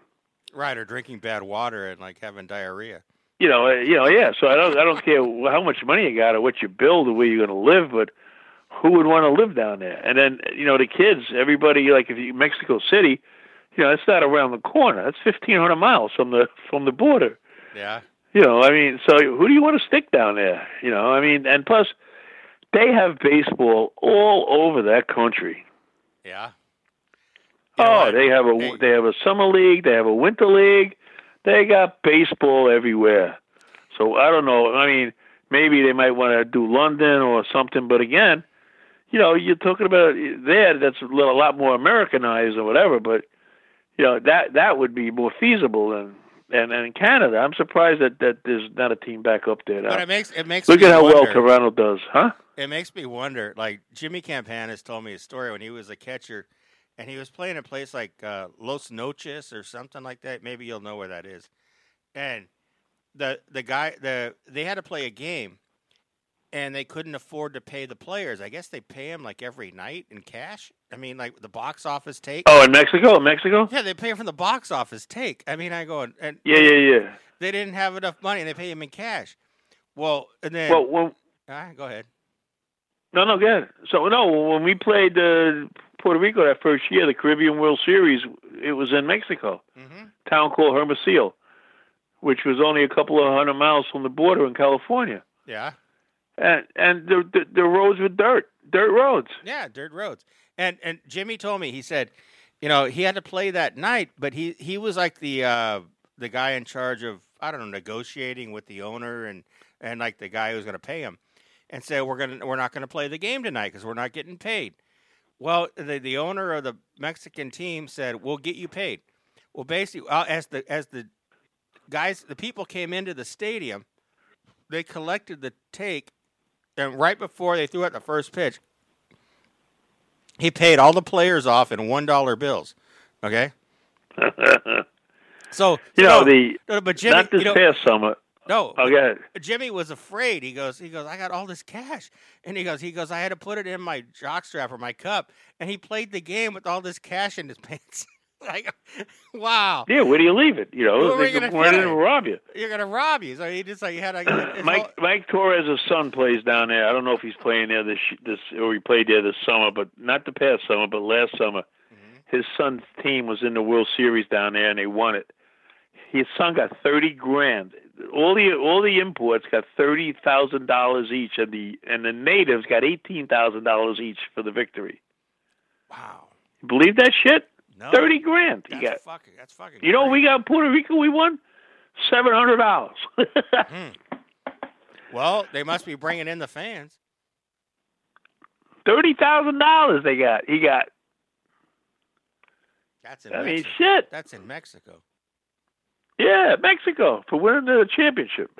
B: Right, or drinking bad water and like having diarrhea.
C: You know, uh, you know, yeah. So I don't I don't care how much money you got or what you build or where you're going to live, but who would want to live down there? And then you know the kids, everybody like if you Mexico City, you know, it's not around the corner. That's fifteen hundred miles from the from the border.
B: Yeah.
C: You know, I mean, so who do you want to stick down there? You know, I mean, and plus, they have baseball all over that country.
B: Yeah. You know
C: Oh, they have a
B: Hey.
C: they have a summer league, they have a winter league, they got baseball everywhere. So I don't know. I mean, maybe they might want to do London or something, but again, you know, you're talking about there. That's a little, a lot more Americanized or whatever, but you know that that would be more feasible than and, and in Canada. I'm surprised that that there's not a team back up there.
B: But
C: Now.
B: it makes it makes
C: Look at how well Toronto does, huh?
B: it makes me wonder. Like Jimmy Campanis told me a story when he was a catcher, and he was playing a place like uh, Los Mochis or something like that. Maybe you'll know where that is. And the the guy the they had to play a game, and they couldn't afford to pay the players. I guess they pay them like every night in cash. I mean, like the box office take.
C: Oh, in Mexico, in Mexico.
B: Yeah, they pay 'em from the box office take. I mean, I go and, and
C: Yeah, yeah, yeah.
B: they didn't have enough money, and they pay him in cash. Well, and then
C: Well, when,
B: Ah, go ahead.
C: no, no, good. So no, when we played uh, Puerto Rico that first year, the Caribbean World Series, it was in Mexico,
B: hmm
C: town called Hermosillo, which was only a couple of hundred miles from the border in California,
B: Yeah,
C: and and the the, the roads were dirt, dirt roads.
B: yeah, dirt roads. And and Jimmy told me he said, you know, he had to play that night, but he he was like the uh, the guy in charge of I don't know negotiating with the owner and and like the guy who's going to pay him, and said we're gonna we're not going to play the game tonight because we're not getting paid. Well, the the owner of the Mexican team said we'll get you paid. Well, basically, uh, as the as the guys, the people came into the stadium, they collected the take, and right before they threw out the first pitch, he paid all the players off in one dollar bills. Okay, (laughs) so
C: you know
B: no,
C: the
B: but Jimmy,
C: not this
B: you know,
C: past summer.
B: No,
C: Oh, ahead.
B: Jimmy was afraid. He goes, he goes, I got all this cash, and he goes, he goes, I had to put it in my jockstrap or my cup, and he played the game with all this cash in his (laughs) pants. like, wow,
C: Yeah, where do you leave it? You know, they could run in and rob you.
B: you're gonna rob you. So he just like he had it's
C: Mike
B: all-
C: Mike Torrez' son plays down there. I don't know if he's playing there this this or he played there this summer, but not the past summer, but last summer.
B: Mm-hmm.
C: His son's team was in the World Series down there and they won it. His son got thirty grand. All the all the imports got thirty thousand dollars each, and the and the natives got eighteen thousand dollars each for the victory.
B: wow,
C: Believe that shit?
B: no,
C: Thirty grand. You got.
B: fucking. That's fucking.
C: You know, we got Puerto Rico. We won seven hundred dollars. (laughs) Hmm.
B: Well, they must be bringing in the fans.
C: Thirty thousand dollars they got. He got.
B: That's in
C: I mean, shit.
B: That's in Mexico.
C: Yeah, Mexico for winning the championship.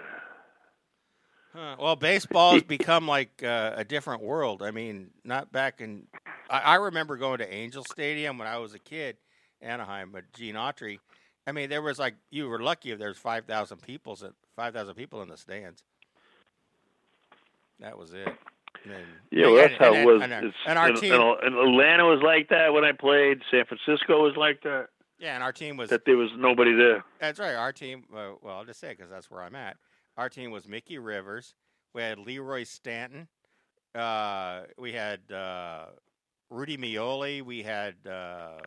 B: Huh. Well, baseball has become like uh, a different world. I mean, not back in. I, I remember going to Angel Stadium when I was a kid, Anaheim, but Gene Autry. I mean, there was like you were lucky if there's five thousand people, five thousand people in the stands. That was it. Then-
C: Yeah, well, that's
B: and-
C: how
B: and-
C: it was.
B: And,
C: It's-
B: and our team,
C: and Atlanta was like that when I played. San Francisco was like that.
B: Yeah, and our team was
C: That there was nobody there.
B: That's right. Our team, uh, well, I'll just say because that's where I'm at. Our team was Mickey Rivers. We had Leroy Stanton. Uh, we had uh, Rudy Meoli. We had. Uh,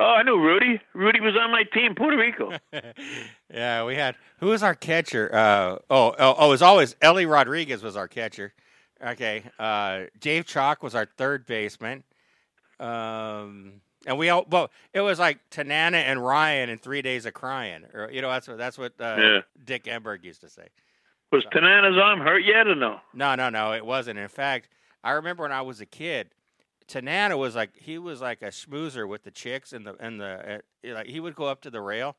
C: Oh, I knew Rudy. Rudy was on my team, Puerto Rico. (laughs)
B: yeah, we had. Who was our catcher? Uh, oh, oh, oh, was always Ellie Rodriguez was our catcher. Okay. Uh, Dave Chalk was our third baseman. Um, and we all, well, it was like Tanana and Ryan in Three Days of Crying. Or, you know, that's what, that's what uh,
C: Yeah.
B: Dick Enberg used to say.
C: Was Tanana's arm hurt yet or no?
B: No, no, no, it wasn't. In fact, I remember when I was a kid, Tanana was like he was like a schmoozer with the chicks and the and the uh, like he would go up to the rail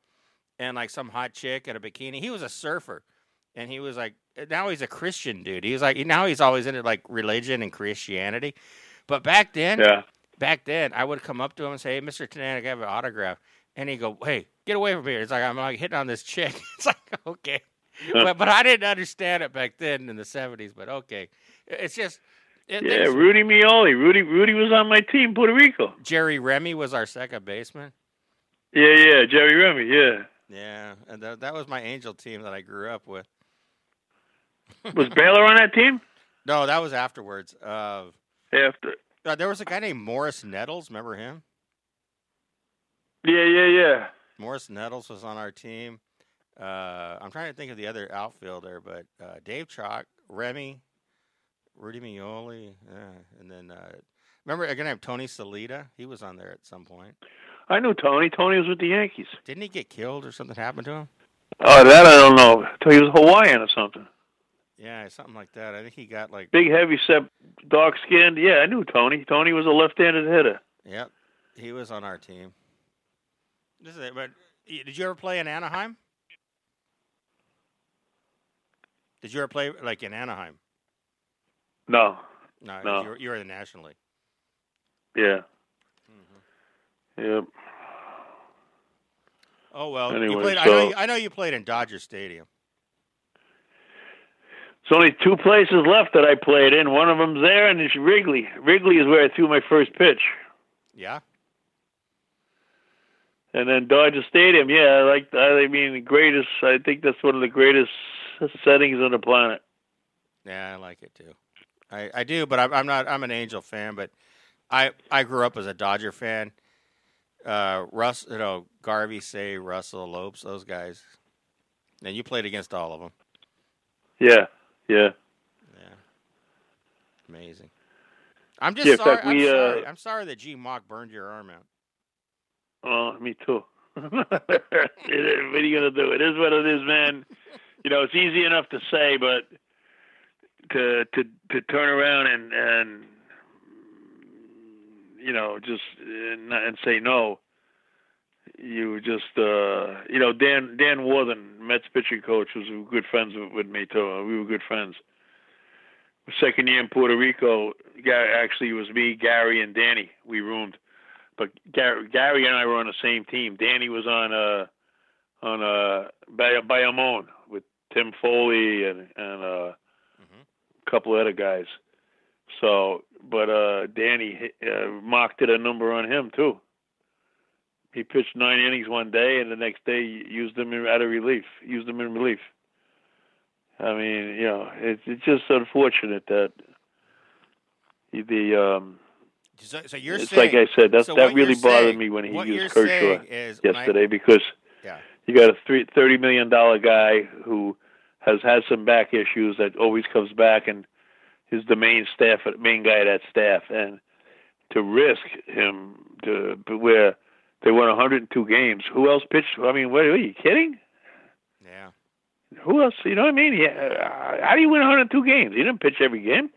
B: and like some hot chick in a bikini. He was a surfer, and he was like now he's a Christian dude. He's like now he's always into like religion and Christianity, but back then,
C: Yeah.
B: Back then I would come up to him and say, "Hey, Mr. Tanana, can I have an autograph?" And he'd go, "Hey, get away from here!" It's like I'm like hitting on this chick. (laughs) It's like okay, but but I didn't understand it back then in the '70s. But okay, it's just it,
C: Yeah,
B: things-
C: Rudy Meoli. Rudy Rudy was on my team, Puerto Rico.
B: Jerry Remy was our second baseman.
C: Yeah, yeah, Jerry Remy, yeah.
B: Yeah, and that, that was my Angel team that I grew up with.
C: Was Baylor on that team? (laughs)
B: No, that was afterwards. Uh,
C: After.
B: Uh, there was a guy named Morris Nettles. Remember him?
C: Yeah, yeah, yeah.
B: Morris Nettles was on our team. Uh, I'm trying to think of the other outfielder, but uh, Dave Chalk, Remy, Rudy Meoli, and then uh, remember a guy named Tony Solaita. He was on there at some point.
C: I knew Tony. Tony was with the Yankees.
B: Didn't he get killed or something happened to him?
C: Oh, that I don't know. He was Hawaiian or something.
B: Yeah, something like that. I think he got like.
C: Big, heavy set, dark skinned. Yeah, I knew Tony. Tony was a left-handed hitter.
B: Yep, he was on our team. This is it. But did you ever play in Anaheim? Did you ever play like in Anaheim?
C: No.
B: No,
C: No.
B: you were, you were in the National League.
C: Yeah. Mm-hmm. Yep.
B: Oh well, you
C: Anyway,
B: played. I know.
C: so-
B: You, I know you played in Dodger Stadium.
C: There's only two places left that I played in. One of them's there, and it's Wrigley. Wrigley is where I threw my first pitch.
B: Yeah.
C: And then Dodger Stadium, yeah, I like. I mean, the greatest. I think that's one of the greatest settings on the planet.
B: Yeah, I like it too. I, I do, but I'm, I'm not. I'm an Angel fan, but I I grew up as a Dodger fan. Uh, Russ, you know, Garvey, Cey, Russell, Lopes, those guys. And you played against all of them.
C: Yeah, yeah.
B: Yeah, amazing. I'm just
C: Yeah,
B: sorry.
C: fact,
B: I'm,
C: we, uh,
B: sorry. I'm sorry that G Mauch burned your arm out.
C: Oh, me too. (laughs) What are you gonna do? It is what it is, man. (laughs) You know, it's easy enough to say, but to to to turn around and and you know just not- and say no. You just uh you know Dan Dan Warthen, Mets pitching coach, was good friends with, with me too. We were good friends. Second year in Puerto Rico, actually it was me, Gary, and Danny. We roomed but Gary, Gary and I were on the same team. Danny was on uh on uh Bay- Bayamon with Tim Foli and and uh,
B: Mhm.
C: a couple other guys. So, but uh Danny uh, Mauch it a number on him too. He pitched nine innings one day, and the next day used them in, out of relief. Used them in relief. I mean, you know, it's it's just unfortunate that the um
B: So, so you're
C: it's
B: saying
C: like I said, that
B: so
C: that really bothered
B: saying-
C: me when he used Kershaw
B: when I-
C: yesterday because
B: Yeah.
C: you got a three, thirty million dollar guy who has had some back issues that always comes back and is the main staff main guy of that staff and to risk him to where they won 102 games. Who else pitched? I mean, what are you kidding?
B: yeah.
C: Who else? You know what I mean? Yeah, uh, how do you win 102 games? He didn't pitch every game.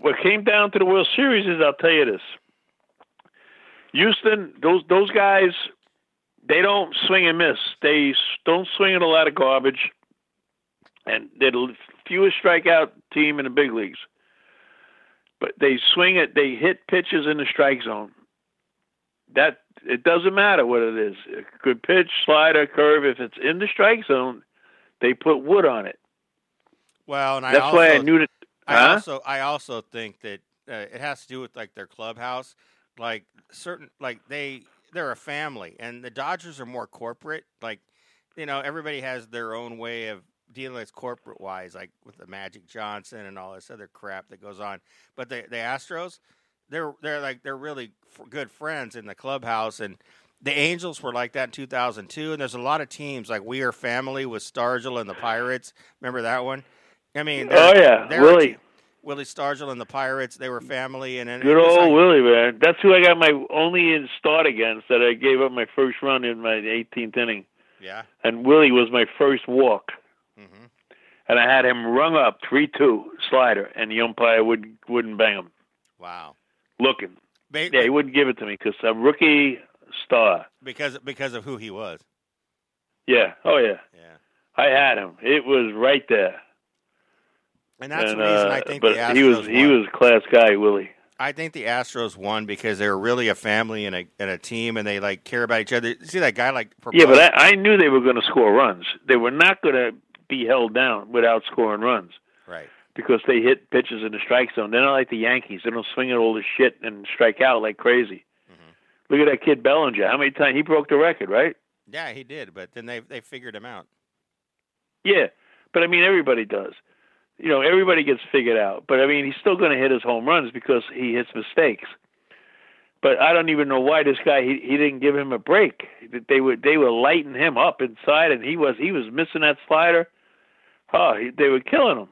C: What came down to the World Series is, I'll tell you this: Houston, those those guys, they don't swing and miss. They don't swing at a lot of garbage, and they're the fewest strikeout team in the big leagues. But they swing it. They hit pitches in the strike zone. That it doesn't matter what it is. A good pitch, slider, curve. If it's in the strike zone, they put wood on it.
B: Well, and I
C: That's
B: also,
C: why I knew that.
B: I
C: Huh?
B: also I also think that uh, it has to do with like their clubhouse, like certain like they they're a family, and the Dodgers are more corporate. Like you know, everybody has their own way of dealing with corporate wise, like with the Magic Johnson and all this other crap that goes on. But the the Astros, they're they're like they're really f- good friends in the clubhouse and. The Angels were like that in 2002, and there's a lot of teams like We Are Family with Stargell and the Pirates. Remember that one? I mean,
C: Oh yeah, Willie.
B: Willie Stargell and the Pirates, they were family, and, and
C: Good old
B: like-
C: Willie, man. That's who I got my only in start against. That I gave up my first run in my 18th inning,
B: yeah.
C: and Willie was my first walk.
B: hmm
C: And I had him rung up three-two slider, and the umpire would wouldn't bang him.
B: Wow.
C: Looking,
B: Ba-
C: yeah, he wouldn't give it to me because a rookie star.
B: because because of who he was.
C: Yeah, oh yeah,
B: Yeah.
C: I had him. It was right there.
B: And that's
C: and,
B: the reason
C: uh,
B: I think
C: but
B: the Astros
C: he was he was a class guy, Willie.
B: I think the Astros won because they were really a family and a and a team, and they like care about each other. See that guy like
C: Yeah, but I, I knew they were going to score runs. They were not going to be held down without scoring runs.
B: right.
C: Because they hit pitches in the strike zone. They're not like the Yankees. They don't swing at all this shit and strike out like crazy.
B: Mm-hmm.
C: Look at that kid Bellinger. How many times he broke the record, right?
B: Yeah, he did, but then they they figured him out.
C: Yeah, but I mean everybody does. You know, everybody gets figured out. But I mean, he's still going to hit his home runs because he hits mistakes. But I don't even know why this guy he he didn't give him a break. They were they were lighting him up inside, and he was he was missing that slider. Oh, he, they were killing him.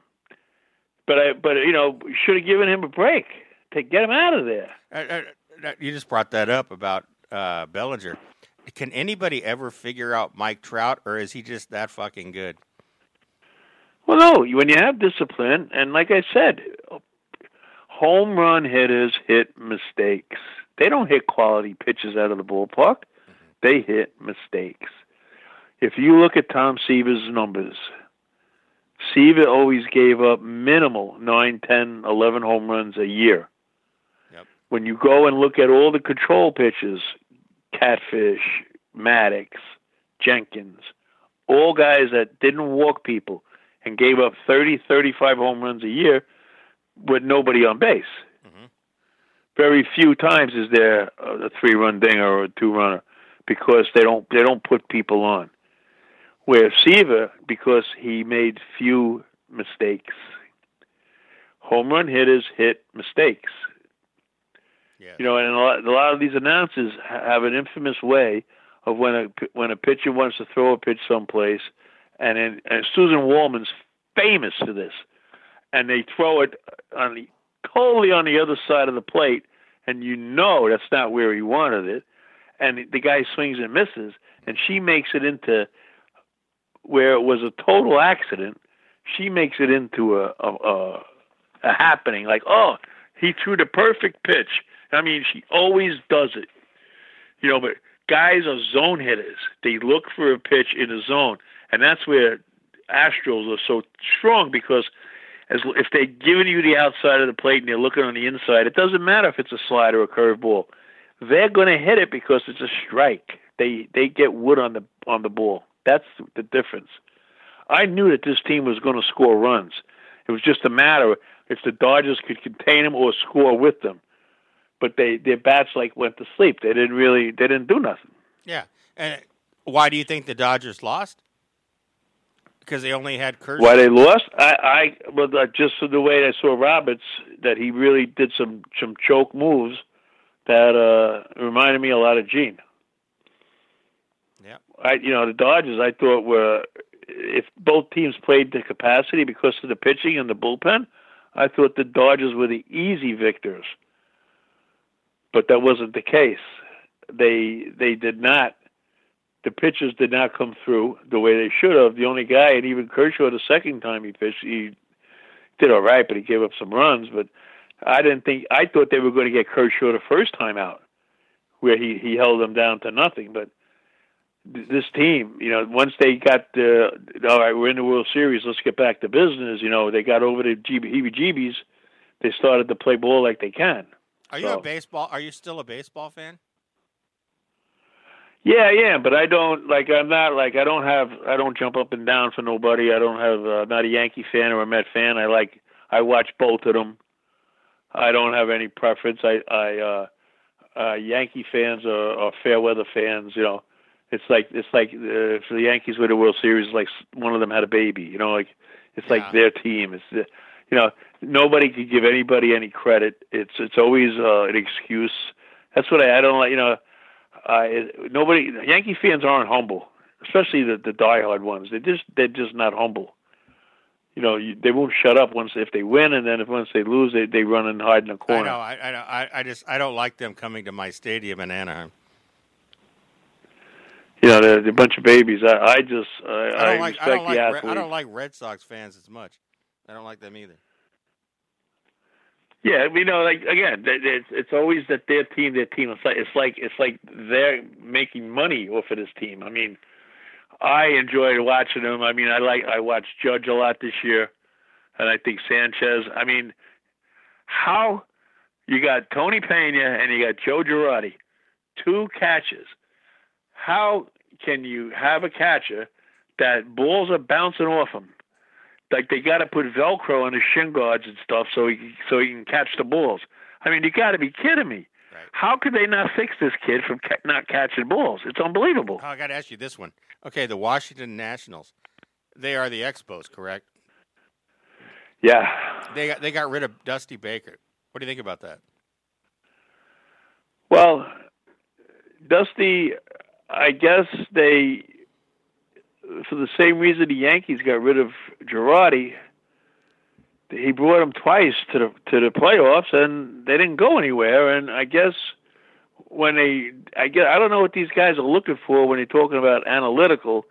C: But I but you know should have given him a break to get him out of there.
B: Uh, uh, uh, you just brought that up about uh, Bellinger. Can anybody ever figure out Mike Trout, or is he just that fucking good?
C: Well, no, when you have discipline, and like I said, home run hitters hit mistakes. They don't hit quality pitches out of the ballpark. They hit mistakes. If you look at Tom Seaver's numbers, Seaver always gave up minimal 9, 10, 11 home runs a year.
B: Yep.
C: When you go and look at all the control pitches, Catfish, Maddux, Jenkins, all guys that didn't walk people, and gave up 30, 35 home runs a year with nobody on base.
B: Mhm.
C: Very few times is there a three-run dinger or a two-runner because they don't they don't put people on. Where Seaver, because he made few mistakes. Home run hitters hit mistakes.
B: Yeah.
C: You know, and a lot, a lot of these announcers have an infamous way of when a when a pitcher wants to throw a pitch someplace, and then and Suzyn Waldman's famous for this, and they throw it on the totally on the other side of the plate, and you know that's not where he wanted it, and the guy swings and misses, and she makes it into where it was a total accident. She makes it into a a, a, a happening, like oh he threw the perfect pitch. I mean, she always does it. You know, but guys are zone hitters. They look for a pitch in a zone, and that's where Astros are so strong because as if they're giving you the outside of the plate and they're looking on the inside, it doesn't matter if it's a slider or a curveball. They're going to hit it because it's a strike. They they get wood on the on the ball. That's the difference. I knew that this team was going to score runs. It was just a matter if the Dodgers could contain them or score with them. But they their bats like went to sleep. They didn't really they didn't do nothing.
B: Yeah. And why do you think the Dodgers lost? Because they only had Kershaw.
C: Why they lost? I I well just the way I saw Roberts that he really did some some choke moves that uh reminded me a lot of Gene. I you know the Dodgers I thought were if both teams played to capacity because of the pitching and the bullpen, I thought the Dodgers were the easy victors. But that wasn't the case. They they did not the pitchers did not come through the way they should have. The only guy, and even Kershaw, the second time he pitched, he did all right, but he gave up some runs. But I didn't think I thought they were going to get Kershaw the first time out, where he he held them down to nothing. But this team, you know, once they got the all right, we're in the World Series, let's get back to business. You know, they got over the heebie-jeebies. They started to play ball like they can.
B: Are you a baseball? Are you still a baseball fan?
C: Yeah, yeah, but I don't like. I'm not like. I don't have. I don't jump up and down for nobody. I don't have. Uh, not a Yankee fan or a Met fan. I like. I watch both of them. I don't have any preference. I. I. uh uh Yankee fans are fair weather fans. You know, it's like it's like uh, if the Yankees with the World Series, like one of them had a baby. You know, like it's
B: Yeah.
C: like their team. It's the, you know nobody could give anybody any credit. It's it's always uh, an excuse. That's what I, I don't like. You know, uh, it, nobody Yankee fans aren't humble, especially the the diehard ones. They just they're just not humble. You know, you, they won't shut up once if they win, and then if once they lose, they they run and hide in a
B: I
C: corner.
B: I know. I, I know. I, I just I don't like them coming to my stadium in Anaheim.
C: You know, they're, they're a bunch of babies. I I just I,
B: I
C: I,
B: don't like.
C: respect
B: I don't like.
C: the
B: Re- I don't like Red Sox fans as much. I don't like them either.
C: Yeah, you know, like again, it's it's always that their team, their team. It's like it's like it's like they're making money off of this team. I mean, I enjoyed watching them. I mean, I like I watched Judge a lot this year, and I think Sanchez. I mean, how you got Tony Pena and you got Joe Girardi, two catches. How can you have a catcher that balls are bouncing off him? like they got to put Velcro on his shin guards and stuff so he so he can catch the balls. I mean, you got to be kidding me.
B: Right.
C: How could they not fix this kid from ca- not catching balls? It's unbelievable.
B: Oh, I got to ask you this one. Okay, the Washington Nationals. They are the Expos, correct?
C: Yeah.
B: They got they got rid of Dusty Baker. What do you think about that?
C: Well, Dusty, I guess they, for the same reason the Yankees got rid of Girardi, he brought him twice to the to the playoffs, and they didn't go anywhere. And I guess when they, I guess I don't know what these guys are looking for when they're talking about analytical,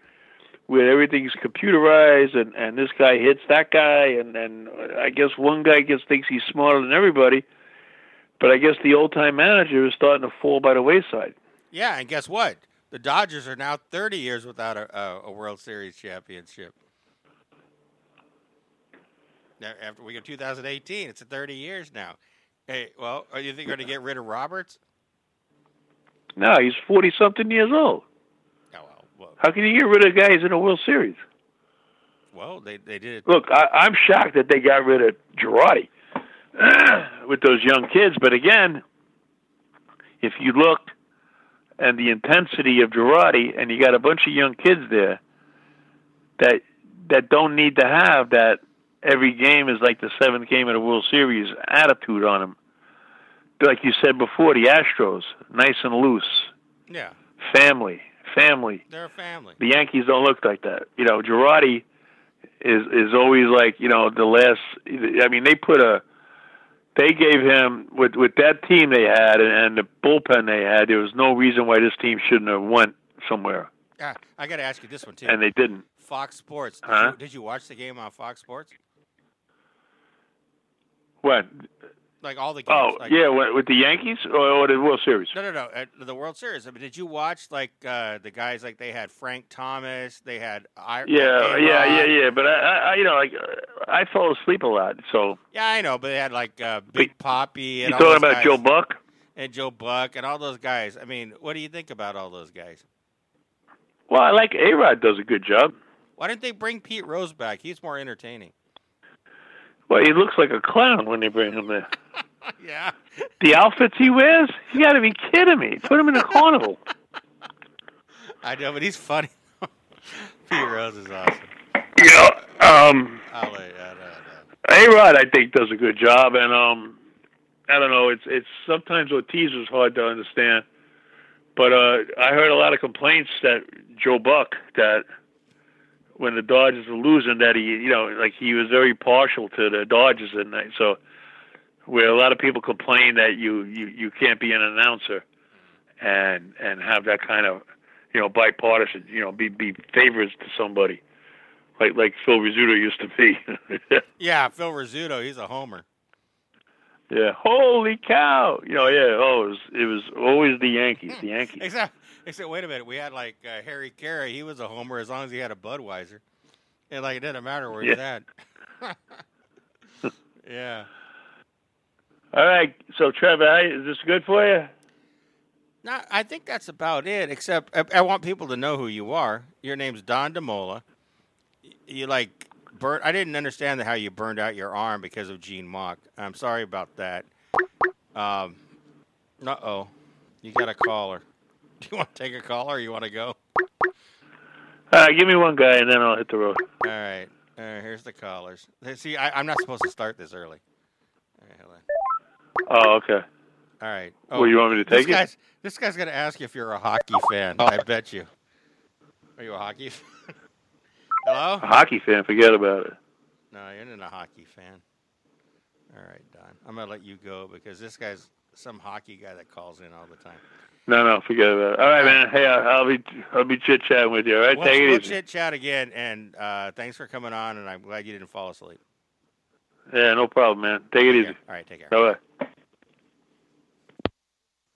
C: where everything's computerized, and and this guy hits that guy, and and I guess one guy gets thinks he's smarter than everybody. But I guess the old time manager is starting to fall by the wayside.
B: Yeah, and guess what? The Dodgers are now 30 years without a, a, a World Series championship. Now, After we get 2018, it's 30 years now. Hey, well, are you think going to get rid of Roberts?
C: No, he's forty something years old.
B: Oh well, well,
C: How can you get rid of guys in a World Series?
B: Well, they they did it.
C: Look, I, I'm shocked that they got rid of Girardi (clears throat) with those young kids. But again, if you look and the intensity of Girardi, and you got a bunch of young kids there that that don't need to have that every game is like the seventh game of the World Series attitude on them. Like you said before, the Astros, nice and loose,
B: Yeah,
C: family, family.
B: they're a family.
C: The Yankees don't look like that. You know, Girardi is is always like you know the last. I mean, they put a they gave him with with that team they had and, and the bullpen they had. There was no reason why this team shouldn't have went somewhere,
B: Ah, I got to ask you this one too.
C: and they didn't.
B: Fox Sports. Did,
C: Huh?
B: you, did you watch the game on Fox Sports?
C: What?
B: Like all the games?
C: Oh,
B: like,
C: yeah, what, with the Yankees or, or the World Series?
B: No, no, no. At the World Series. I mean, did you watch like uh, the guys like they had Frank Thomas, they had I,
C: Yeah, yeah, yeah, yeah. But I, I, you know, like I fall asleep a lot. So
B: Yeah, I know, but they had like uh, Big Papi
C: you
B: and all
C: talking about
B: guys,
C: Joe Buck?
B: and Joe Buck and all those guys. I mean, what do you think about all those guys?
C: Well, I like A Rod does a good job.
B: Why didn't they bring Pete Rose back? He's more entertaining.
C: Well, he looks like a clown when they bring him there. (laughs)
B: yeah.
C: The outfits he wears? You got to be kidding me! Put him in a carnival. (laughs)
B: I know, but he's funny. (laughs) Pete Rose is awesome.
C: Yeah. um,
B: you, I know, I know.
C: A Rod, I think, does a good job, and um, I don't know. It's it's sometimes Ortiz was hard to understand, but uh, I heard a lot of complaints that Joe Buck that when the Dodgers were losing, that he, you know, like he was very partial to the Dodgers that night. So, where a lot of people complain that you you you can't be an announcer and and have that kind of you know bipartisan, you know, be be favorites to somebody like like Phil Rizzuto used to be. (laughs)
B: Yeah, Phil Rizzuto, he's a homer.
C: Yeah. Holy cow! You know, yeah. Oh, it was, it was always the Yankees. The Yankees. (laughs)
B: Except, except, wait a minute. We had like uh, Harry Caray. He was a homer as long as he had a Budweiser, and like it didn't matter where he's at. (laughs) yeah.
C: All right. So, Trevor, I- is this good for you?
B: No, I think that's about it. Except I, I want people to know who you are. Your name's Don DeMola. You like burn. I didn't understand how you burned out your arm because of Gene Mauch. I'm sorry about that. Um, uh oh, you got a caller. Do (laughs) you want to take a caller or you want to go?
C: All right. Give me one guy, and then I'll hit the road.
B: All right. All right. Here's the callers. See, I, I'm not supposed to start this early. All right. Hold on.
C: Oh, okay.
B: All right.
C: Well, you want me to oh,
B: this
C: take it?
B: guy's, This guy's going to ask you if you're a hockey fan. I bet you. Are you a hockey (laughs) fan? Hello?
C: A hockey fan, forget about it.
B: No, you're not a hockey fan. All right, Don. I'm going to let you go because this guy's some hockey guy that calls in all the time.
C: No, no, forget about it. All right, man. Hey, I'll, I'll be I'll be chit chatting with you. All right,
B: We'll,
C: take it
B: we'll
C: easy.
B: chit chat again, and uh, thanks for coming on, and I'm glad you didn't fall asleep.
C: Yeah, no problem, man. Take it
B: Take
C: easy.
B: care. All right, take care.
C: Bye bye.